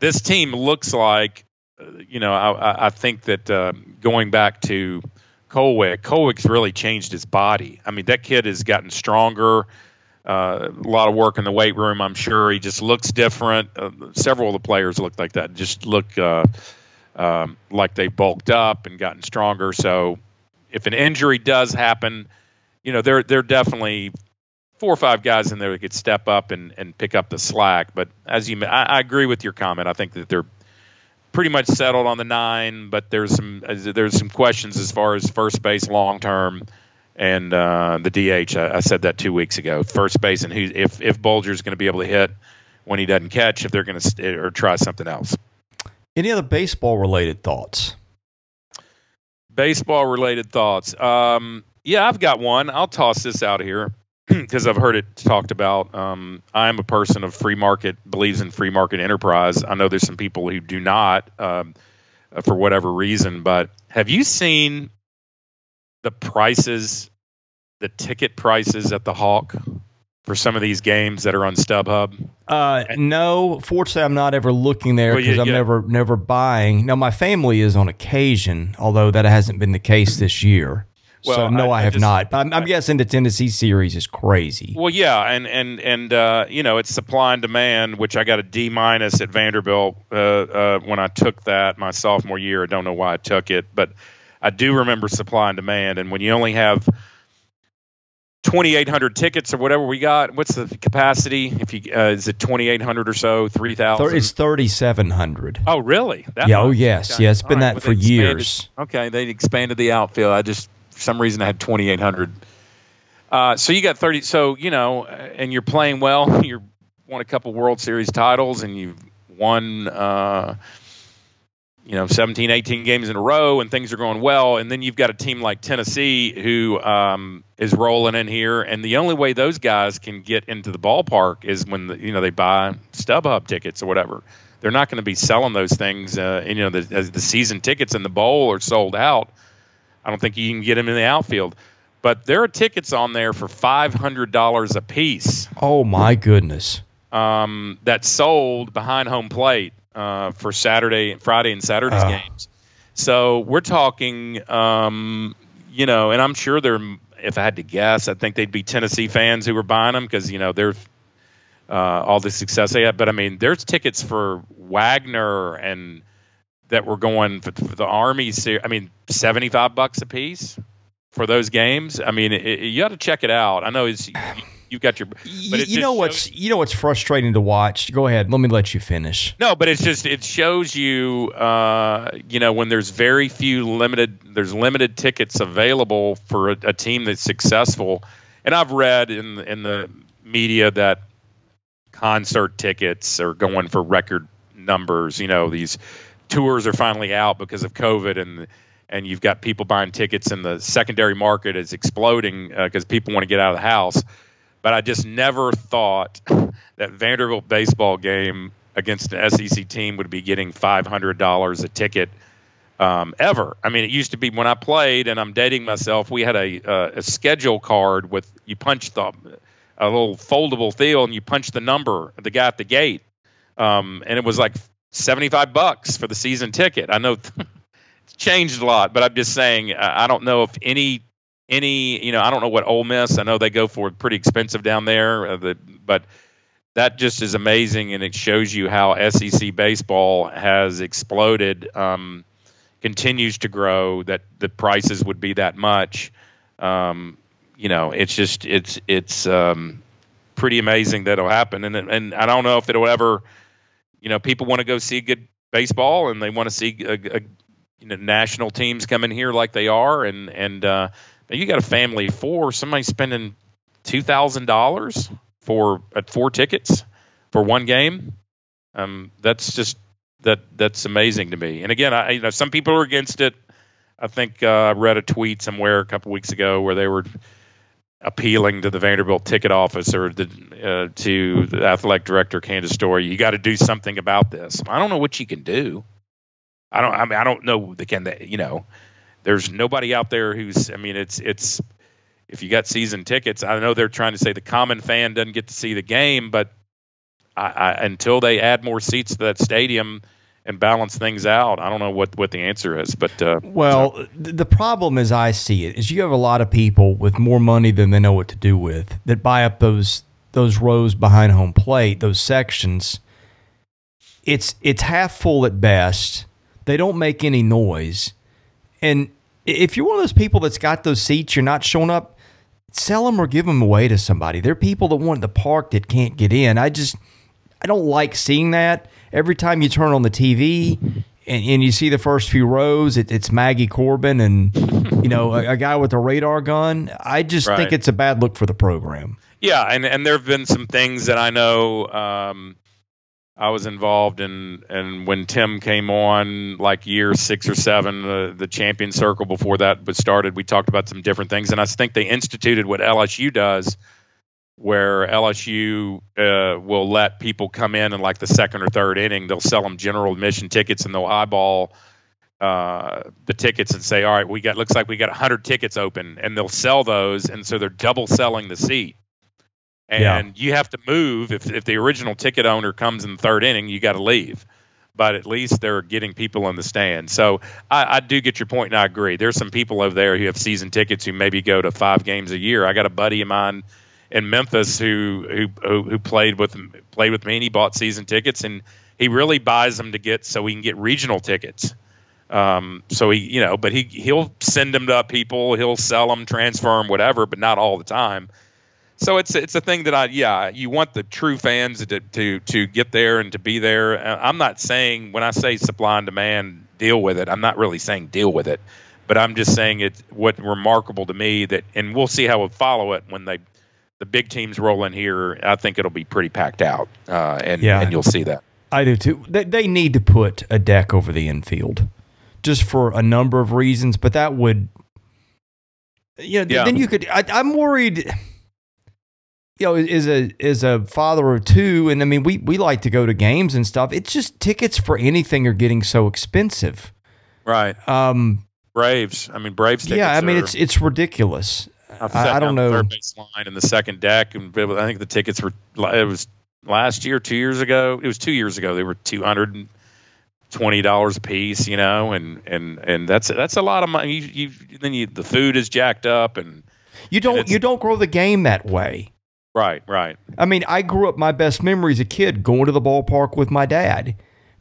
this team looks like, uh, you know, I, I think that uh, going back to Kolwyck, Kolwyck's really changed his body. I mean, that kid has gotten stronger uh, a lot of work in the weight room. I'm sure he just looks different. Uh, several of the players look like that. Just look uh, um, like they bulked up and gotten stronger. So if an injury does happen, you know they're they're definitely four or five guys in there that could step up and, and pick up the slack. But as you, I, I agree with your comment. I think that they're pretty much settled on the nine, but there's some there's some questions as far as first base long term and uh, the DH. I, I, said that two weeks ago. First base and who if if Bulger's going to be able to hit when he doesn't catch, if they're going to st- or try something else. Any other baseball related thoughts? Baseball related thoughts. Um, yeah, I've got one. I'll toss this out here [CLEARS THROAT] because I've heard it talked about. Um, I'm a person of free market, believes in free market enterprise. I know there's some people who do not um, for whatever reason, but have you seen the prices, the ticket prices at the Hawk for some of these games that are on StubHub? Uh, no, fortunately, I'm not ever looking there because well, I'm never never buying. Now, my family is on occasion, although that hasn't been the case this year. Well, so no, I, I have just, not. I'm, I'm, guessing the Tennessee series is crazy. Well, yeah, and and and uh, you know it's supply and demand, which I got a D minus at Vanderbilt uh, uh, when I took that my sophomore year. I don't know why I took it, but I do remember supply and demand, and when you only have 2,800 tickets or whatever we got. What's the capacity? If you uh, is it 2,800 or so, 3,000? It's 3,700. Oh, really? That yeah. Oh, yes. Okay. Yeah, it's been that for years. Okay, they expanded the outfield. I just for some reason I had 2,800. Uh, so you got 30. So you know, and you're playing well. [LAUGHS] You're won a couple World Series titles, and you've won. Uh, you know 17 18 games in a row and things are going well and then you've got a team like tennessee who um, is rolling in here and the only way those guys can get into the ballpark is when the, you know they buy stubhub tickets or whatever. They're not going to be selling those things uh, and, you know the, the season tickets in the bowl are sold out i don't think you can get them in the outfield. But there are tickets on there for $500 a piece. Oh my goodness. Um, that sold behind home plate uh, for Saturday, Friday, and Saturday's uh. games. So we're talking, um, you know, and I'm sure they're. If I had to guess, I think they'd be Tennessee fans who were buying them because you know they're uh, all the success they had. But I mean, there's tickets for Wagner and that were going for, for the Army. I mean, seventy five bucks a piece for those games. I mean, it, you got to check it out. I know it's you've got your. But you know what's you know what's frustrating to watch. Go ahead. Let me let you finish. No, but it's just it shows you, uh, you know, when there's very few limited, there's limited tickets available for a, a team that's successful. And I've read in in the media that concert tickets are going for record numbers. You know, these tours are finally out because of COVID and and you've got people buying tickets, and the secondary market is exploding because uh, people want to get out of the house. But I just never thought that Vanderbilt baseball game against an SEC team would be getting five hundred dollars a ticket um, ever. I mean, it used to be when I played, and I'm dating myself. We had a, uh, a schedule card with you punch the a little foldable deal, and you punch the number the guy at the gate, um, and it was like seventy five bucks for the season ticket. I know [LAUGHS] it's changed a lot, but I'm just saying I don't know if any any you know I don't know what Ole Miss. I know they go for pretty expensive down there, uh, the, but that just is amazing, and it shows you how SEC baseball has exploded. Um, continues to grow, that the prices would be that much. Um, you know, it's just it's it's um, pretty amazing that'll happen, and and I don't know if it'll ever. You know, people want to go see good baseball, and they want to see a, a, you know national teams coming here like they are, and and uh, you got a family four, somebody spending two thousand dollars for at four tickets for one game. Um, that's just that that's amazing to me. And again, I you know some people are against it. I think uh, I read a tweet somewhere a couple weeks ago where they were appealing to the Vanderbilt ticket office or the, uh, to the athletic director Candice Storey. You got to do something about this. I don't know what you can do. I don't. I mean, I don't know. The can they, you know, there's nobody out there who's. I mean, it's it's. If you got season tickets, I know they're trying to say the common fan doesn't get to see the game, but I, I, until they add more seats to that stadium and balance things out, I don't know what, what the answer is. But uh, well, the problem as I see it is you have a lot of people with more money than they know what to do with that buy up those those rows behind home plate, those sections. It's it's half full at best. They don't make any noise, and if you're one of those people that's got those seats, you're not showing up. Sell them or give them away to somebody. There are people that want the park that can't get in. I just I don't like seeing that. Every time you turn on the TV and, and you see the first few rows, it, it's Maggie Corbin and you know a, a, guy with a radar gun. I just right. think it's a bad look for the program. Yeah, and and there have been some things that I know. Um, I was involved in, and when Tim came on, like year six or seven, the, the champion circle before that was started, we talked about some different things, and I think they instituted what LSU does where LSU uh, will let people come in in like the second or third inning. They'll sell them general admission tickets and they'll eyeball uh, the tickets and say, "All right, we got looks like we got 100 tickets open," and they'll sell those, and so they're double selling the seat. And yeah. you have to move if if the original ticket owner comes in the third inning, you got to leave. But at least they're getting people in the stand. So I, I do get your point, and I agree. There's some people over there who have season tickets who maybe go to five games a year. I got a buddy of mine in Memphis who who who played with played with me and he bought season tickets and he really buys them to get so he can get regional tickets. Um, so he you know, but he he'll send them to people, he'll sell them, transfer them, whatever, but not all the time. So it's it's a thing that I yeah you want the true fans to to to get there and to be there. Uh, I'm not saying when I say supply and demand deal with it, I'm not really saying deal with it, but I'm just saying it's what remarkable to me that and we'll see how we follow it when they the big teams roll in here, I think it'll be pretty packed out, uh, and yeah, and you'll see that. I do too. They, they need to put a deck over the infield, just for a number of reasons. But that would, you know, yeah. then you could. I, I'm worried. You know, is a is a father of two, and I mean, we we like to go to games and stuff. It's just tickets for anything are getting so expensive. Right. Um. Braves. I mean, Braves. yeah. I mean, are, it's it's ridiculous. I, I don't know. Third base line in the second deck, and I think the tickets were. It was last year, two years ago. It was two years ago. They were two hundred and twenty dollars a piece. You know, and and and that's that's a lot of money. You, you then you the food is jacked up, and you don't you don't grow the game that way. Right, right. I mean, I grew up. My best memory as a kid going to the ballpark with my dad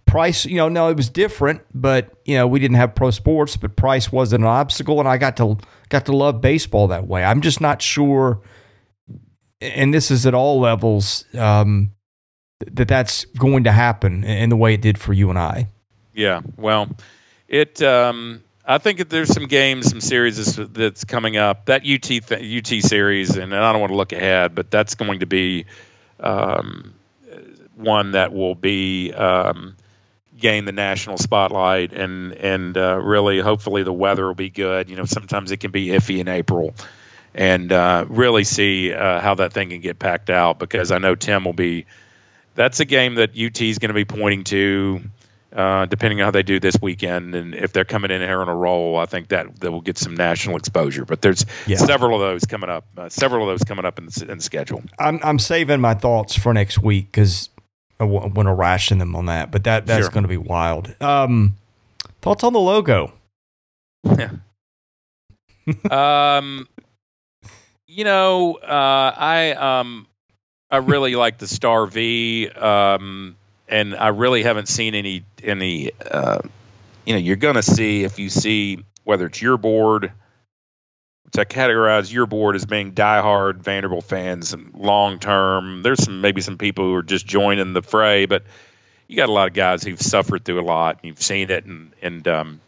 price, you know, no, it was different, but you know, we didn't have pro sports, but price wasn't an obstacle, and I got to got to love baseball that way. I'm just not sure, and this is at all levels, um, that that's going to happen in the way it did for you and I. Yeah, well, it. Um, I think there's some games, some series that's coming up. That UT th- UT series, and I don't want to look ahead, but that's going to be um, one that will be. Um, gain the national spotlight and and uh, really hopefully the weather will be good. You know, sometimes it can be iffy in April, and uh, really see uh, how that thing can get packed out because I know Tim will be. That's a game that UT is going to be pointing to. Uh, depending on how they do this weekend, and if they're coming in here on a roll, I think that that will get some national exposure. But there's yeah. several of those coming up, uh, several of those coming up in the, in the schedule. I'm I'm saving my thoughts for next week because I want to ration them on that. But that that's sure. going to be wild. Um, thoughts on the logo? Yeah. [LAUGHS] um, you know, uh, I um, I really like the Star V. Um, and I really haven't seen any any. Uh, you know, you're going to see if you see whether it's your board, which I categorize your board as being diehard Vanderbilt fans and long term. There's some maybe some people who are just joining the fray, but you got a lot of guys who've suffered through a lot. And you've seen it, and and um,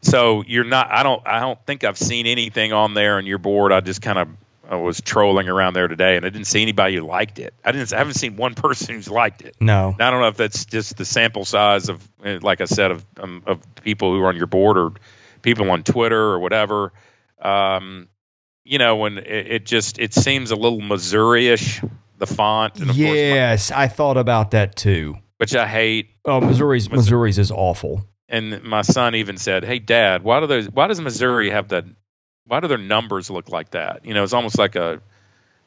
so you're not. I don't. I don't think I've seen anything on there on your board. I just kind of I was trolling around there today, and I didn't see anybody who liked it. I didn't. I haven't seen one [LAUGHS] person who's liked it. No. I don't know if that's just the sample size of, eh, like I said, of um, of people who are on your board or people on Twitter or whatever. Um, you know, when it, it, just it seems a little Missouri-ish, the font. yes, my, I thought about that too. Which I hate. Oh, Missouri's Missouri's is awful. And my son even said, "Hey, Dad, why do those? Why does Missouri have that why do their numbers look like that? You know, it's almost like a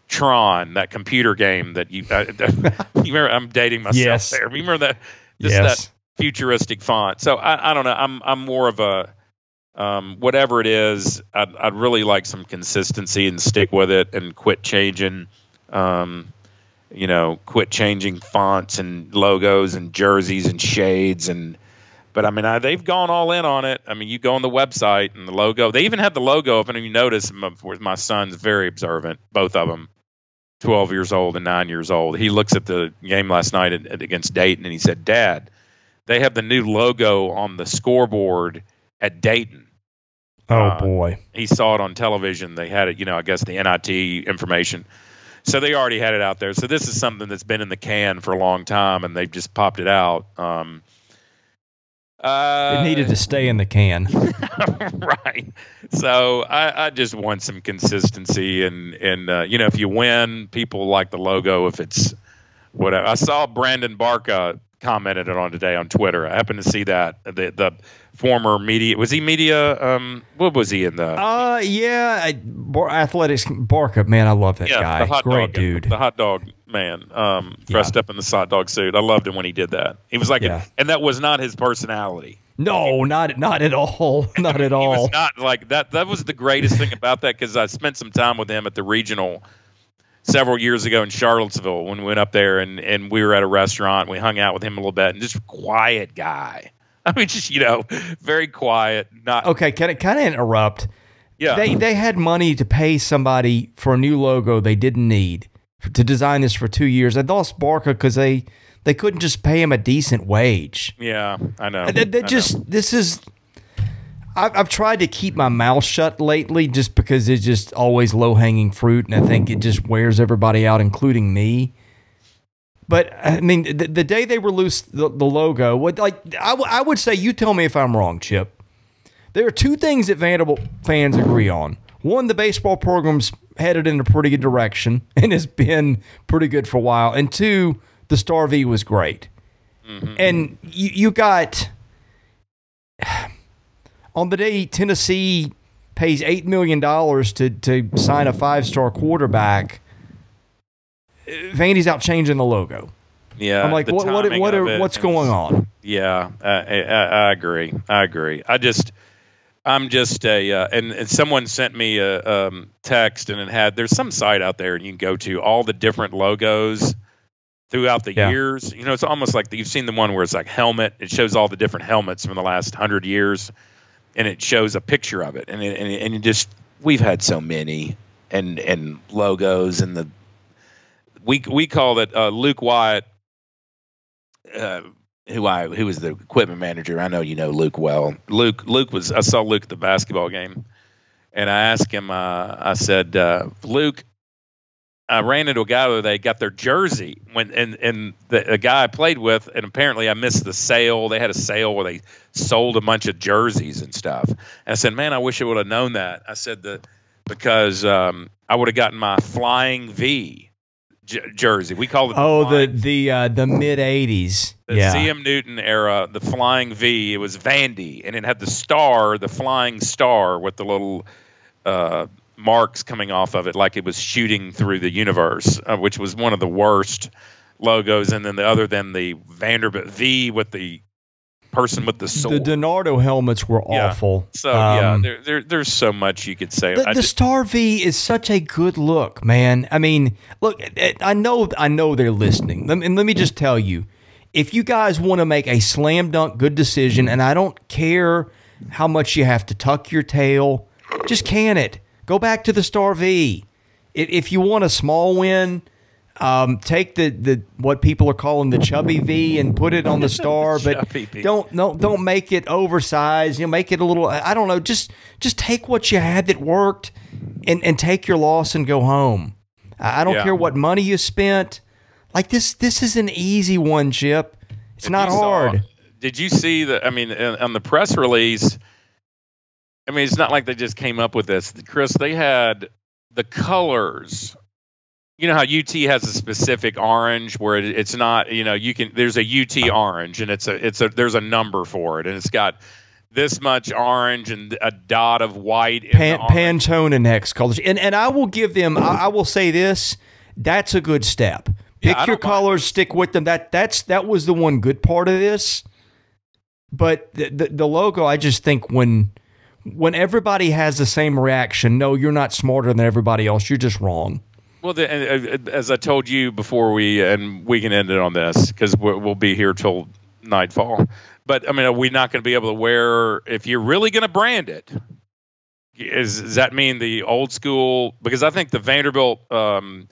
Tron, that computer game that you. Uh, [LAUGHS] you remember? I'm dating myself yes. there. Remember that? Just yes. that futuristic font. So I, I don't know. I'm I'm more of a um, whatever it is. I'd, I'd really like some consistency and stick with it and quit changing. Um, you know, quit changing fonts and logos and jerseys and shades and but I mean, I, they've gone all in on it. I mean, you go on the website and the logo. They even had the logo up, and you notice with my son's very observant, both of them, twelve years old and nine years old. He looks at the game last night at, at, against Dayton, and he said, "Dad, they have the new logo on the scoreboard at Dayton." Oh uh, boy! He saw it on television. They had it, you know, I guess the NIT information. So they already had it out there. So this is something that's been in the can for a long time, and they've just popped it out. Um, uh, it needed to stay in the can. [LAUGHS] right. So I, I, just want some consistency, and and uh, you know, if you win, people like the logo. If it's whatever, I saw Brandon Barca commented it on today on Twitter. I happened to see that the the former media was he media um what was he in the uh yeah Bar- athletics Barca man I love that yeah, guy the hot great dog, dude the hot dog man um dressed yeah. up in the hot dog suit I loved him when he did that he was like yeah. a, and that was not his personality no not not at all [LAUGHS] not at all not like that that was the greatest thing about that because I spent some time with him at the regional several years ago in Charlottesville when we went up there and, and we were at a restaurant. We hung out with him a little bit and just quiet guy. [LAUGHS] I mean, just you know, very quiet. Not okay. Can I kind of interrupt? Yeah. They they had money to pay somebody for a new logo they didn't need to design this for two years. They lost Barca because they they couldn't just pay him a decent wage. Yeah, I know. They, they just know. this is. I've, I've tried to keep my mouth shut lately, just because it's just always low hanging fruit, and I think it just wears everybody out, including me. But I mean, the, the day they released the, the logo, what like I, w- I would say, you tell me if I'm wrong, Chip. There are two things that Vanderbilt fans agree on. One, the baseball program's headed in a pretty good direction [LAUGHS] and has been pretty good for a while. And two, the Star V was great. Mm-hmm. And you, you got [SIGHS] on the day Tennessee pays eight million dollars to to sign a five star quarterback Vandy's out changing the logo. Yeah, I'm like, what, what, what are, what's going on? Yeah, I, I, I, agree. I agree. I just, I'm just a, uh, and, and someone sent me a um, text and it had, there's some site out there and you can go to all the different logos throughout the yeah. years. You know, it's almost like you've seen the one where it's like helmet. It shows all the different helmets from the last hundred years, and it shows a picture of it. And it, and, and it just we've had so many and and logos and the we we call it uh, Luke Wyatt, uh, who I who was the equipment manager. I know you know Luke well. Luke Luke was I saw Luke at the basketball game, and I asked him. Uh, I said, uh, Luke, I ran into a guy where they got their jersey when and and the, the guy I played with, and apparently I missed the sale. They had a sale where they sold a bunch of jerseys and stuff. And I said, "Man, I wish I would have known that." I said that because um, I would have gotten my Flying V j- jersey. We call it. oh, the the uh, the mid '80s. The yeah. CM Newton era, the Flying V. It was Vandy, and it had the star, the flying star with the little. Uh, marks coming off of it like it was shooting through the universe, uh, which was one of the worst logos. And then the other than the Vanderbilt V with the person with the sword. The DiNardo helmets were Yeah. awful. so yeah, Um, there, there, there's so much you could say. The, the ju- Star V is such a good look, man. I mean, look, eh, I know, I know they're listening, and let me just tell you, if you guys want to make a slam dunk good decision, and I don't care how much you have to tuck your tail, just can it. Go back to the Star V. If you want a small win, um, take the, the what people are calling the chubby V and put it on the [LAUGHS] star, but don't don't don't make it oversized. You know, make it a little. I don't know. Just just take what you had that worked, and and take your loss and go home. I don't Yeah. care what money you spent. Like this, this is an easy one, Chip. It's not you saw- hard. did you see the? I mean, in- on the press release. I mean, it's not like they just came up with this, Chris. They had the colors. You know how UT has a specific orange where it, it's not. You know, you can. There's a UT orange, and it's a. It's a. There's a number for it, and it's got this much orange and a dot of white. in Pan. Pantone and X colors, and and I will give them. I, I will say this: that's a good step. Yeah, Pick I your don't mind. colors, stick with them. That that's that was the one good part of this. But the, the the logo, I just think when when everybody has the same reaction, no, you're not smarter than everybody else. You're just wrong. Well, the, uh, as I told you before, we and we can end it on this because we'll, we'll be here till nightfall. But I mean, are we not going to be able to wear if you're really going to brand it? Is does that mean the old school? Because I think the Vanderbilt, um,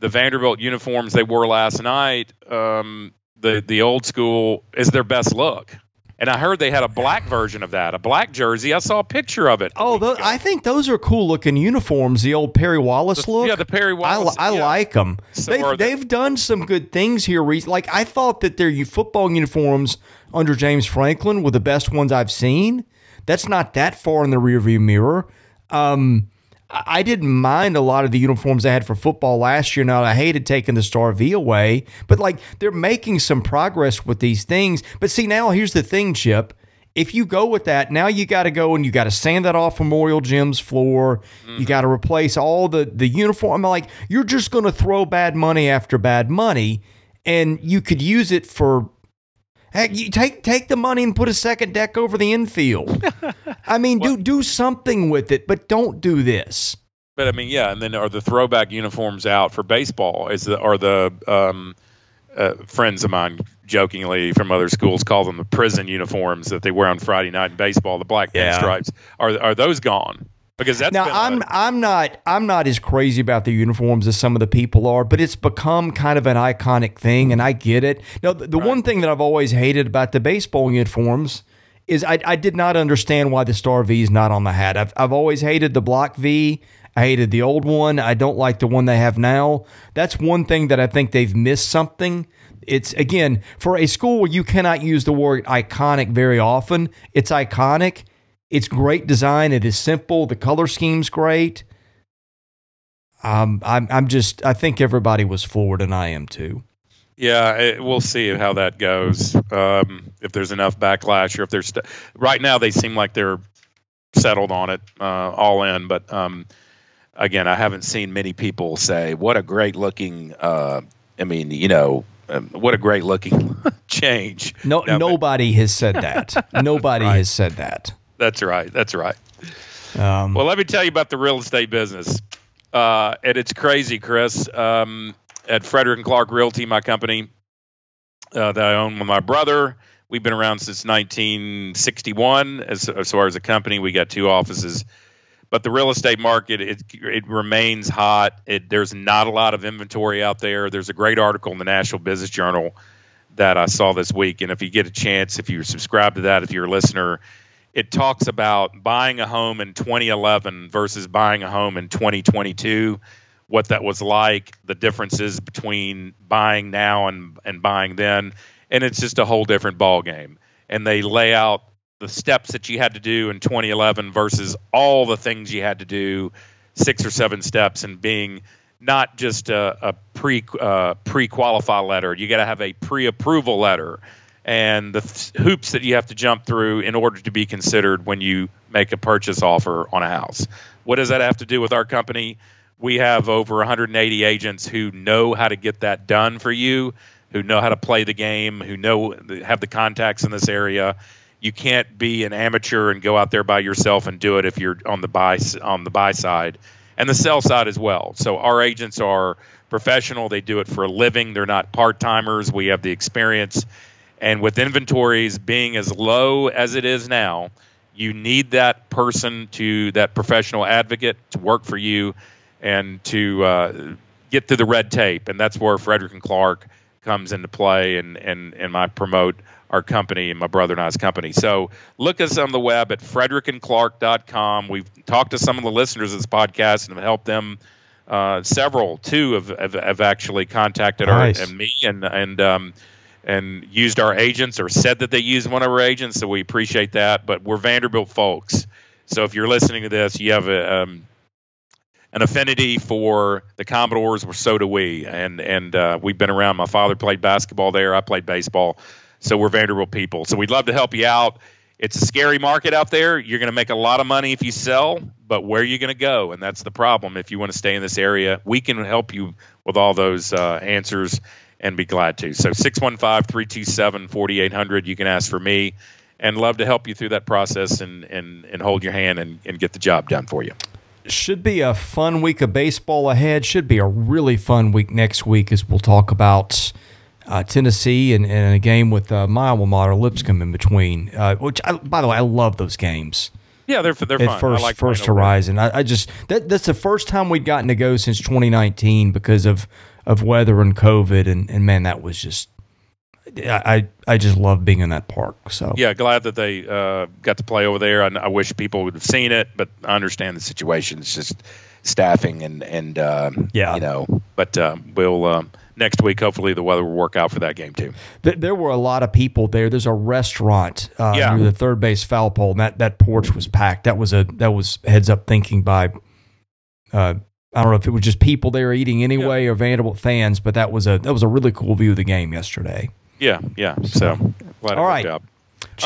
the Vanderbilt uniforms they wore last night, um, the the old school is their best look. And I heard they had a black version of that, a black jersey. I saw a picture of it. Oh, ago. I think those are cool looking uniforms. The old Perry Wallace The- look. yeah, the Perry I, Wallace. I yeah. like them. So they've, the- they've done some good things here. Recently. Like I thought that their football uniforms under James Franklin were the best ones I've seen. That's not that far in the rearview mirror. Um, I didn't mind a lot of the uniforms I had for football last year. Now I hated taking the Star V away, but like they're making some progress with these things. But see, now here's the thing, Chip. If you go with that, now you got to go and you got to sand that off Memorial Gym's floor. You mm-hmm. got to replace all the the uniform. I'm like, you're just going to throw bad money after bad money, and you could use it for. Heck, you take take the money and put a second deck over the infield. [LAUGHS] I mean, do do something with it, but don't do this. But I mean, yeah, and then are the throwback uniforms out for baseball? Is the are the um, uh, friends of mine jokingly from other schools call them the prison uniforms that they wear on Friday night in baseball, the black Yeah. pinstripes. Are are those gone? Because that's Now I'm a- I'm not I'm not as crazy about the uniforms as some of the people are, but it's become kind of an iconic thing, and I get it. Now the, the one thing that I've always hated about the baseball uniforms is I, I did not understand why the star V is not on the hat. I've I've always hated the block V. I hated the old one. I don't like the one they have now. That's one thing that I think they've missed something. It's again for a school where you cannot use the word iconic very often. It's iconic. It's great design. It is simple. The color scheme's great. Um, I'm, I'm just, I think everybody was floored, and I am too. yeah, it, we'll see how that goes. Um, if there's enough backlash, or if there's st- right now they seem like they're settled on it, uh, all in. But um, again, I haven't seen many people say, "What a great looking." Uh, I mean, you know, um, what a great looking [LAUGHS] change. No, No, but- nobody has said that. [LAUGHS] nobody Right. has said that. That's right. That's right. Um, Well, let me tell you about the real estate business. Uh, and it's crazy, Chris. Um, at Fridrich and Clark Realty, my company uh, that I own with my brother, we've been around since 1961. As, as far as a company, we got two offices. But the real estate market, it, it remains hot. It, there's not a lot of inventory out there. There's a great article in the Nashville Business Journal that I saw this week. And if you get a chance, if you subscribe to that, if you're a listener, it talks about buying a home in 2011 versus buying a home in 2022 what that was like, the differences between buying now and and buying then, and it's just a whole different ball game. And they lay out the steps that you had to do in 2011 versus all the things you had to do, six or seven steps, and being not just a, a pre uh, pre qualify letter. You got to have a pre approval letter, and the th- hoops that you have to jump through in order to be considered when you make a purchase offer on a house. What does that have to do with our company? We have over 180 agents who know how to get that done for you, who know how to play the game, who know have the contacts in this area. You can't be an amateur and go out there by yourself and do it if you're on the buy on the buy side and the sell side as well. So our agents are professional. They do it for a living. They're not part timers. We have the experience. And with inventories being as low as it is now, you need that person to that professional advocate to work for you and to uh, get through the red tape. And that's where Fridrich and Clark comes into play and, and, and I promote our company and my brother and I's company. So look us on the web at fridrichandclark.com. We've talked to some of the listeners of this podcast and have helped them. Uh, several, two have, have, have actually contacted nice. our and me and and um, and used our agents or said that they used one of our agents. So we appreciate that. But we're Vanderbilt folks. So if you're listening to this, you have a, um, an affinity for the Commodores. Well, so do we. And and uh, we've been around. My father played basketball there. I played baseball. So we're Vanderbilt people. So we'd love to help you out. It's a scary market out there. You're going to make a lot of money if you sell, but where are you going to go? And that's the problem. If you want to stay in this area, we can help you with all those uh, answers and be glad to. So 615 327 4800. You can ask for me and love to help you through that process and, and, and hold your hand and, and get the job done for you. Should be a fun week of baseball ahead. Should be a really fun week next week as we'll talk about uh, Tennessee and, and, a game with uh, my alma mater, Lipscomb, in between. Uh, which, I, by the way, I love those games. Yeah, they're they're At First, like first Horizon. I, I, just that that's the first time we'd gotten to go since 2019 because of of weather and COVID, and, and man, that was just. I I just love being in that park. So yeah, glad that they uh, got to play over there. I, I, wish people would have seen it, but I understand the situation. It's just staffing and and uh, yeah, you know. But uh, we'll um, next week. Hopefully, the weather will work out for that game too. There were a lot of people there. There's a restaurant uh, yeah. near the third base foul pole, and that, that porch was packed. That was a that was heads up thinking by. Uh, I don't know if it was just people there eating anyway yeah. or Vanderbilt fans, but that was a that was a really cool view of the game yesterday. Yeah, yeah. So, all right, Chip,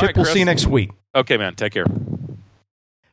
all right, we'll see you next week. Okay, man. Take care.